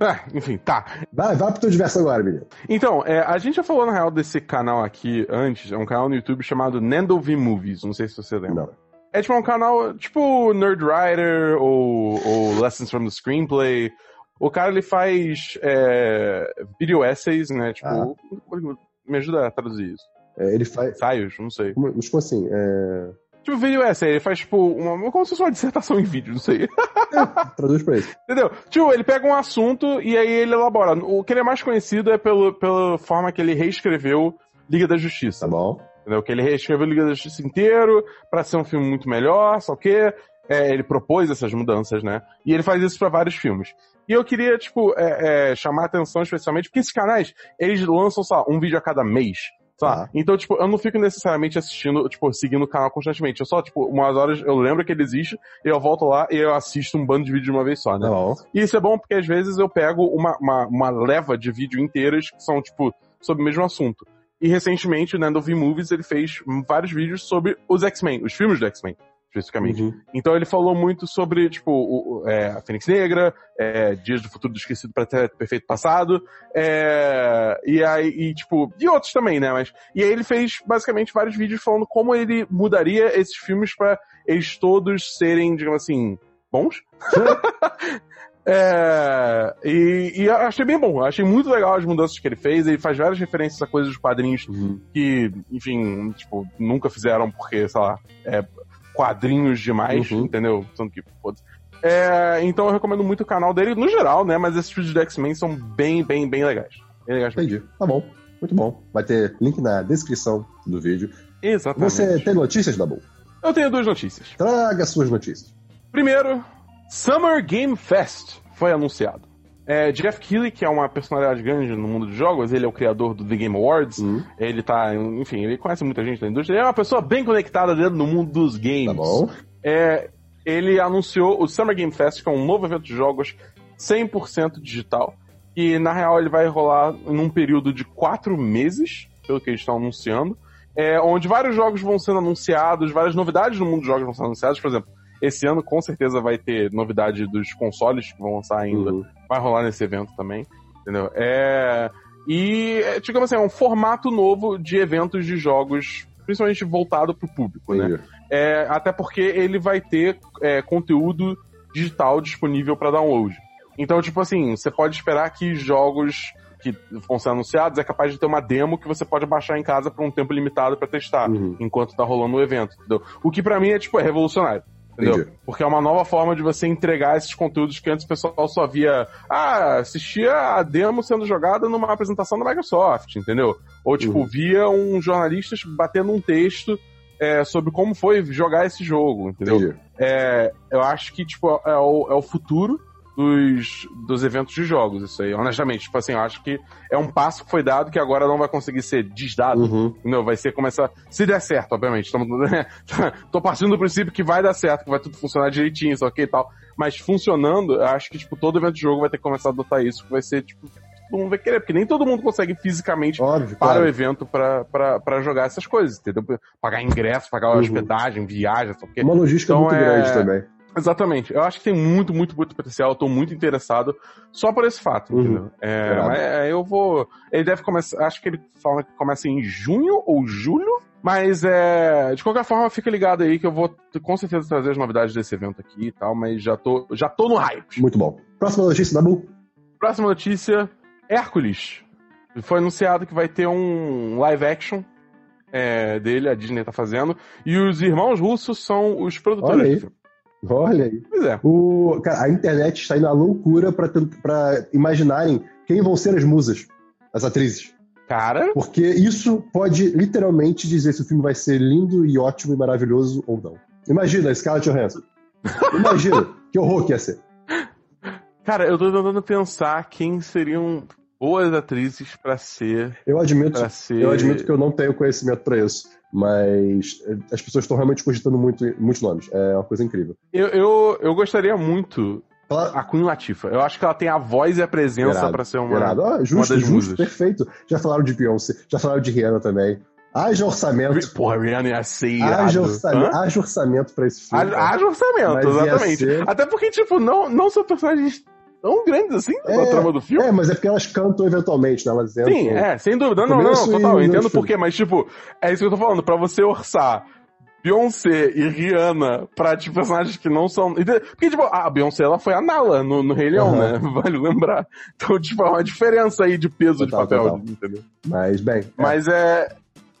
Speaker 3: É, enfim, tá.
Speaker 2: Vai, vai pro teu diverso agora, menino.
Speaker 3: Então, é, a gente já falou, na real, desse canal aqui antes. É um canal no YouTube chamado Nando V Movies. Não sei se você lembra. Não. É tipo um canal, tipo Nerd Writer ou, ou Lessons from the Screenplay. O cara, ele faz é, video essays, né? Tipo, ah. me ajuda a traduzir isso.
Speaker 2: É, ele faz...
Speaker 3: Ensaios, não sei.
Speaker 2: Como assim? É...
Speaker 3: Tipo, vídeo é ele faz, tipo, uma, como se fosse uma dissertação em vídeo, não sei.
Speaker 2: É, traduz pra ele.
Speaker 3: Entendeu? Tipo, ele pega um assunto e aí ele elabora. O que ele é mais conhecido é pelo, pela forma que ele reescreveu Liga da Justiça.
Speaker 2: Tá bom.
Speaker 3: Entendeu? Que ele reescreveu Liga da Justiça inteiro pra ser um filme muito melhor, só que é, ele propôs essas mudanças, né? E ele faz isso para vários filmes. E eu queria, tipo, é, é, chamar a atenção especialmente porque esses canais, eles lançam, só um vídeo a cada mês.
Speaker 2: Ah.
Speaker 3: Então, tipo, eu não fico necessariamente assistindo, tipo, seguindo o canal constantemente. Eu só, tipo, umas horas eu lembro que ele existe, e eu volto lá e eu assisto um bando de vídeo de uma vez só, né?
Speaker 2: Tá bom.
Speaker 3: E isso é bom porque às vezes eu pego uma, uma, uma leva de vídeo inteiras que são, tipo, sobre o mesmo assunto. E recentemente, o Nando V Movies, ele fez vários vídeos sobre os X-Men, os filmes do X-Men, especificamente.
Speaker 2: Uhum.
Speaker 3: Então ele falou muito sobre, tipo, o, é, a Fênix Negra, é, Dias do Futuro do Esquecido para ter Perfeito Passado, é, e aí, e, tipo, e outros também, né? Mas, e aí ele fez basicamente vários vídeos falando como ele mudaria esses filmes para eles todos serem, digamos assim, bons. É, e, e achei bem bom, achei muito legal as mudanças que ele fez. Ele faz várias referências a coisas dos quadrinhos
Speaker 2: Uhum.
Speaker 3: que, enfim, tipo, nunca fizeram porque, sei lá, é quadrinhos demais,
Speaker 2: Uhum.
Speaker 3: entendeu? Tanto que, foda-se. É, então eu recomendo muito o canal dele no geral, né? Mas esses vídeos do X-Men são bem, bem, bem legais. Bem legais mesmo.
Speaker 2: Entendi. Tá bom. Muito bom. Vai ter link na descrição do vídeo.
Speaker 3: Exatamente.
Speaker 2: Você tem notícias, Dabu?
Speaker 3: Eu tenho duas notícias.
Speaker 2: Traga suas notícias.
Speaker 3: Primeiro, Summer Game Fest foi anunciado. É, Jeff Keighley, que é uma personalidade grande no mundo dos jogos, ele é o criador do The Game Awards.
Speaker 2: Hum,
Speaker 3: Ele tá, enfim, ele conhece muita gente da indústria. Ele é uma pessoa bem conectada dentro do mundo dos games.
Speaker 2: tá bom.
Speaker 3: É, ele anunciou o Summer Game Fest, que é um novo evento de jogos 100% digital. E na real ele vai rolar num período de quatro meses, pelo que eles estão anunciando. É, onde vários jogos vão sendo anunciados, várias novidades no mundo dos jogos vão ser anunciadas. Por exemplo, esse ano com certeza vai ter novidade dos consoles que vão lançar ainda
Speaker 2: Uhum.
Speaker 3: vai rolar nesse evento também, entendeu? É, e, é, digamos assim, é um formato novo de eventos de jogos, principalmente voltado pro público, né?
Speaker 2: Entendi.
Speaker 3: É, até porque ele vai ter é, conteúdo digital disponível para download. Então, tipo assim, você pode esperar que jogos que vão ser anunciados é capaz de ter uma demo que você pode baixar em casa por um tempo limitado para testar,
Speaker 2: Uhum.
Speaker 3: enquanto tá rolando o evento, entendeu? O que pra mim é, tipo, é revolucionário. Entendeu?
Speaker 2: Entendi.
Speaker 3: Porque é uma nova forma de você entregar esses conteúdos que antes o pessoal só via. Ah, assistia a demo sendo jogada numa apresentação da Microsoft, entendeu? Ou, tipo,
Speaker 2: Uhum.
Speaker 3: via um jornalista batendo um texto é, sobre como foi jogar esse jogo, entendeu? É, eu acho que, tipo, é o, é o futuro dos, dos eventos de jogos, isso aí, honestamente. Tipo assim, eu acho que é um passo que foi dado que agora não vai conseguir ser desdado.
Speaker 2: Uhum.
Speaker 3: Não, vai ser começar. Se der certo, obviamente. Tamo, tô partindo do princípio que vai dar certo, que vai tudo funcionar direitinho, só que e tal. Mas funcionando, eu acho que, tipo, todo evento de jogo vai ter que começar a adotar isso, que vai ser, tipo, todo mundo vai querer, porque nem todo mundo consegue fisicamente
Speaker 2: Óbvio,
Speaker 3: para
Speaker 2: claro.
Speaker 3: o evento pra jogar essas coisas, entendeu? Pagar ingresso, pagar
Speaker 2: Uhum.
Speaker 3: hospedagem, viagem, só que.
Speaker 2: Uma logística
Speaker 3: Então,
Speaker 2: muito
Speaker 3: é-
Speaker 2: grande também.
Speaker 3: Exatamente. Eu acho que tem muito, muito, muito potencial. Eu tô muito interessado só por esse fato,
Speaker 2: Uhum.
Speaker 3: entendeu? É, mas é, eu vou. Ele deve começar. Acho que ele fala que começa em junho ou julho. Mas é. De qualquer forma, fica ligado aí que eu vou com certeza trazer as novidades desse evento aqui e tal, mas já tô, já tô no hype.
Speaker 2: Muito bom. Próxima notícia, Dabu.
Speaker 3: Próxima notícia: Hércules. Foi anunciado que vai ter um live action é, dele, a Disney tá fazendo. E os irmãos russos são os produtores
Speaker 2: Olha aí.
Speaker 3: Pois é.
Speaker 2: O, cara, a internet está indo à loucura pra imaginarem quem vão ser as musas, as atrizes.
Speaker 3: Cara,
Speaker 2: Porque isso pode literalmente dizer se o filme vai ser lindo e ótimo e maravilhoso ou não. Imagina, Scarlett Johansson. Imagina, que horror que ia ser.
Speaker 3: Cara, eu tô tentando pensar quem seriam boas atrizes pra ser.
Speaker 2: Eu admito,
Speaker 3: ser...
Speaker 2: eu admito que eu não tenho conhecimento pra isso, mas eh, as pessoas estão realmente cogitando muito, muitos nomes. É uma coisa incrível.
Speaker 3: Eu, eu, eu gostaria muito
Speaker 2: Ela,
Speaker 3: a Queen Latifah. Eu acho que ela tem a voz e a presença pra ser uma.
Speaker 2: Irado. Ah, justo,
Speaker 3: das
Speaker 2: justo,
Speaker 3: musas.
Speaker 2: perfeito. Já falaram de Beyoncé, já falaram de Rihanna também. Haja orçamento.
Speaker 3: Porra, Rihanna ia ser irado.
Speaker 2: Haja orçamento, haja orçamento pra esse filme.
Speaker 3: Haja orçamento, exatamente.
Speaker 2: ser-
Speaker 3: Até porque, tipo, não, não são personagens tão grandes assim na
Speaker 2: É,
Speaker 3: trama do filme.
Speaker 2: É, mas é porque elas cantam eventualmente, né? Elas entram.
Speaker 3: Sim, é, sem dúvida. Não, não, total, eu entendo por quê, mas tipo, é isso que eu tô falando, pra você orçar Beyoncé e Rihanna pra tipo, personagens que não são. Porque, tipo, a Beyoncé ela foi a Nala no, no Rei Leão,
Speaker 2: Aham.
Speaker 3: né? Vale lembrar. Então, tipo, é uma diferença aí de peso
Speaker 2: Total,
Speaker 3: de papel,
Speaker 2: total.
Speaker 3: entendeu?
Speaker 2: Mas, bem. é.
Speaker 3: Mas é.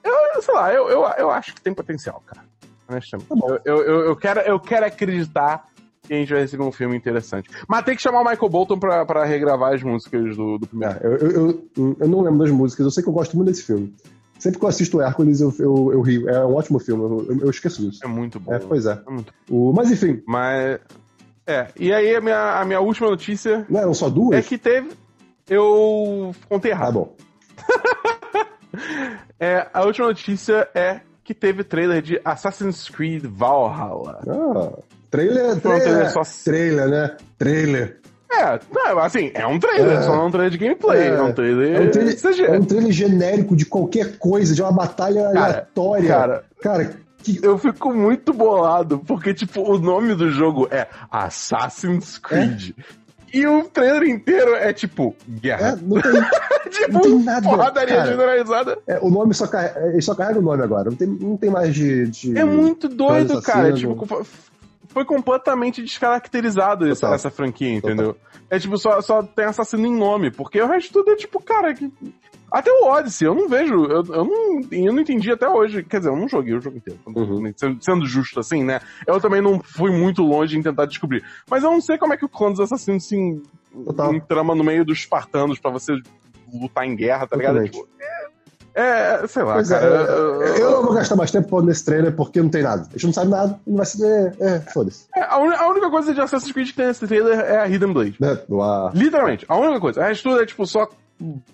Speaker 3: Eu, sei lá, eu, eu, eu acho que tem potencial, cara. Honestamente.
Speaker 2: Tá
Speaker 3: eu, eu, eu quero, eu quero acreditar que a gente vai receber um filme interessante. Mas tem que chamar o Michael Bolton pra, pra regravar as músicas do, do primeiro.
Speaker 2: É, eu, eu, eu, eu não lembro das músicas, eu sei que eu gosto muito desse filme. Sempre que eu assisto Hércules, eu, eu, eu rio. É um ótimo filme, eu, eu, esqueço disso.
Speaker 3: É muito bom.
Speaker 2: É, pois é.
Speaker 3: É muito
Speaker 2: O, mas enfim,
Speaker 3: Mas. É, e aí a minha, a minha última notícia
Speaker 2: não eram só duas?
Speaker 3: é que teve. Eu contei
Speaker 2: Tá
Speaker 3: errado.
Speaker 2: bom.
Speaker 3: É, a última notícia é que teve trailer de Assassin's Creed Valhalla.
Speaker 2: Ah, trailer, trailer,
Speaker 3: trailer só-
Speaker 2: trailer, né? Trailer.
Speaker 3: É, não, assim, é um trailer,
Speaker 2: É.
Speaker 3: só não é um trailer de gameplay, é,
Speaker 2: É.
Speaker 3: um trailer,
Speaker 2: É um trailer, é um trailer genérico de qualquer coisa, de uma batalha aleatória.
Speaker 3: cara,
Speaker 2: Cara, que,
Speaker 3: Eu fico muito bolado, porque, tipo, o nome do jogo é Assassin's Creed. E o trailer inteiro é tipo,
Speaker 2: é,
Speaker 3: guerra.
Speaker 2: não tem,
Speaker 3: tipo,
Speaker 2: não tem nada,
Speaker 3: porradaria
Speaker 2: cara.
Speaker 3: generalizada.
Speaker 2: é, o nome só carrega, só carrega o nome agora, não tem, não tem mais de... de
Speaker 3: É muito doido, cara. Tipo, foi- completamente descaracterizado essa,
Speaker 2: Total.
Speaker 3: essa franquia, entendeu? É tipo, só, só tem assassino em nome, porque o resto tudo é tipo, cara, que. Até o Odyssey, eu não vejo, eu, eu, não, eu não entendi até hoje. Quer dizer, eu não joguei o jogo inteiro.
Speaker 2: Uhum.
Speaker 3: Sendo, sendo justo assim, né? Eu também não fui muito longe em tentar descobrir. Mas eu não sei como é que o clã dos assassinos se
Speaker 2: Total.
Speaker 3: entrama no meio dos espartanos pra você lutar em guerra, tá ligado? Tipo, é, é, sei lá,
Speaker 2: Pois é,
Speaker 3: cara.
Speaker 2: eu, eu não vou gastar mais tempo nesse trailer porque não tem nada. A gente não sabe nada e não vai ser. É, é foda-se.
Speaker 3: É, a, uni- a única coisa de Assassin's Creed que tem nesse trailer é a Hidden Blade.
Speaker 2: Uau.
Speaker 3: Literalmente, a única coisa. O resto tudo é, tipo, só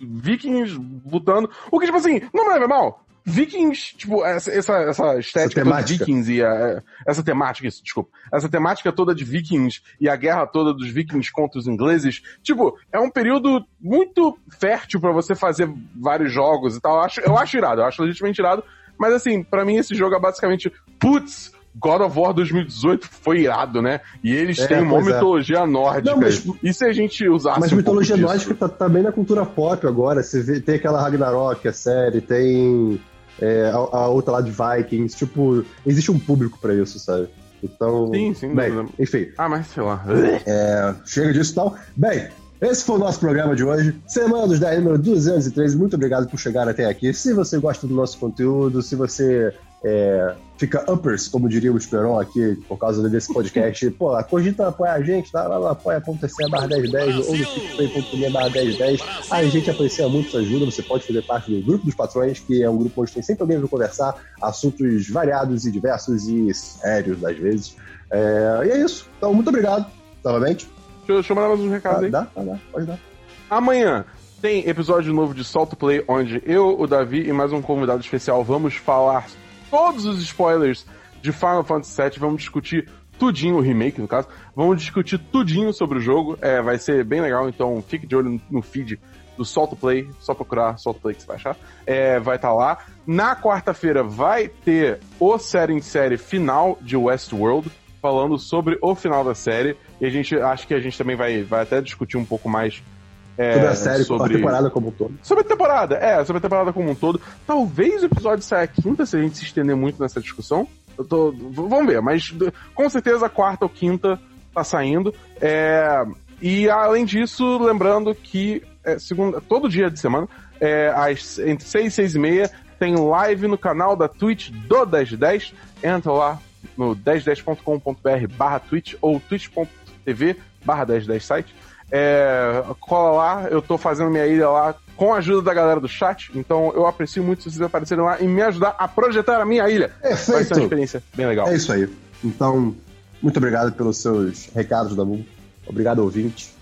Speaker 3: vikings lutando. O que, tipo assim, não me leva mal. Vikings, tipo, essa, essa, essa estética toda de vikings e a, essa temática, isso, desculpa. Essa temática toda de vikings e a guerra toda dos vikings contra os ingleses, tipo, é um período muito fértil pra você fazer vários jogos e tal. Eu acho, eu acho irado, eu acho legitimamente irado. Mas assim, pra mim esse jogo é basicamente, putz, God of War 2018 foi irado, né? E eles
Speaker 2: É,
Speaker 3: têm uma
Speaker 2: é.
Speaker 3: mitologia nórdica.
Speaker 2: Não, mas-
Speaker 3: E se a gente usasse
Speaker 2: Mas
Speaker 3: um
Speaker 2: mitologia nórdica tá, tá bem na cultura pop agora. Você vê, tem aquela Ragnarok, a série, tem é, a, a outra lá de Vikings. Tipo, existe um público pra isso, sabe? Então.
Speaker 3: Sim, sim,
Speaker 2: Bem, enfim,
Speaker 3: Ah, mas sei lá.
Speaker 2: é, chega disso e tal. Bem. Esse foi o nosso programa de hoje. Semana dos 10, número 213. Muito obrigado por chegar até aqui. Se você gosta do nosso conteúdo, se você é, fica uppers, como diria o Esperon aqui, por causa desse podcast, pô, cogita apoiar a gente, tá lá no apoia.se barra 1010 ou no picpay.me barra 1010. A gente aprecia muito sua ajuda. Você pode fazer parte do grupo dos patrões, que é um grupo onde tem sempre alguém para conversar, assuntos variados e diversos e sérios, às vezes. É, e é isso. Então, muito obrigado, novamente.
Speaker 3: Deixa, eu- deixa eu mandar mais uns recados
Speaker 2: Tá,
Speaker 3: aí.
Speaker 2: dá, tá, dá, pode dar.
Speaker 3: Amanhã tem episódio novo de Solto Play, onde eu, o Davi e mais um convidado especial vamos falar todos os spoilers de Final Fantasy VII. Vamos discutir tudinho, o remake no caso. Vamos discutir tudinho sobre o jogo. É, vai ser bem legal, então fique de olho no- feed do Solto Play. Só procurar Solto Play que você vai achar. É, vai estar lá. Na quarta-feira vai ter o série em série final de Westworld, falando sobre o final da série. E a gente acho que a gente também vai, vai até discutir um pouco mais é,
Speaker 2: Sobre a série,
Speaker 3: sobre-
Speaker 2: a temporada como um todo.
Speaker 3: Sobre a temporada, é, sobre a temporada como um todo. Talvez o episódio saia quinta, se a gente se estender muito nessa discussão. Eu tô. Vamos ver, mas com certeza a quarta ou quinta tá saindo. É, e além disso, lembrando que é, segunda, todo dia de semana, é, às, entre 6 e 6 e meia, tem live no canal da Twitch do 1010. Entra lá no 1010.com.br barra Twitch ou twitch.tv barra 1010 site. É, cola lá, eu tô fazendo minha ilha lá com a ajuda da galera do chat, então eu aprecio muito se vocês aparecerem lá e me ajudar a projetar a minha ilha. Vai ser uma
Speaker 2: Perfeito!
Speaker 3: experiência bem legal.
Speaker 2: É isso aí. Então, muito obrigado pelos seus recados da Mu. Obrigado, ouvinte.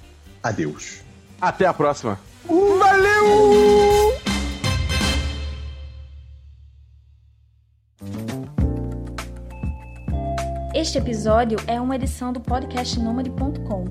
Speaker 2: Adeus.
Speaker 3: Até a próxima. Valeu!
Speaker 6: Este episódio é uma edição do podcastnomad.com.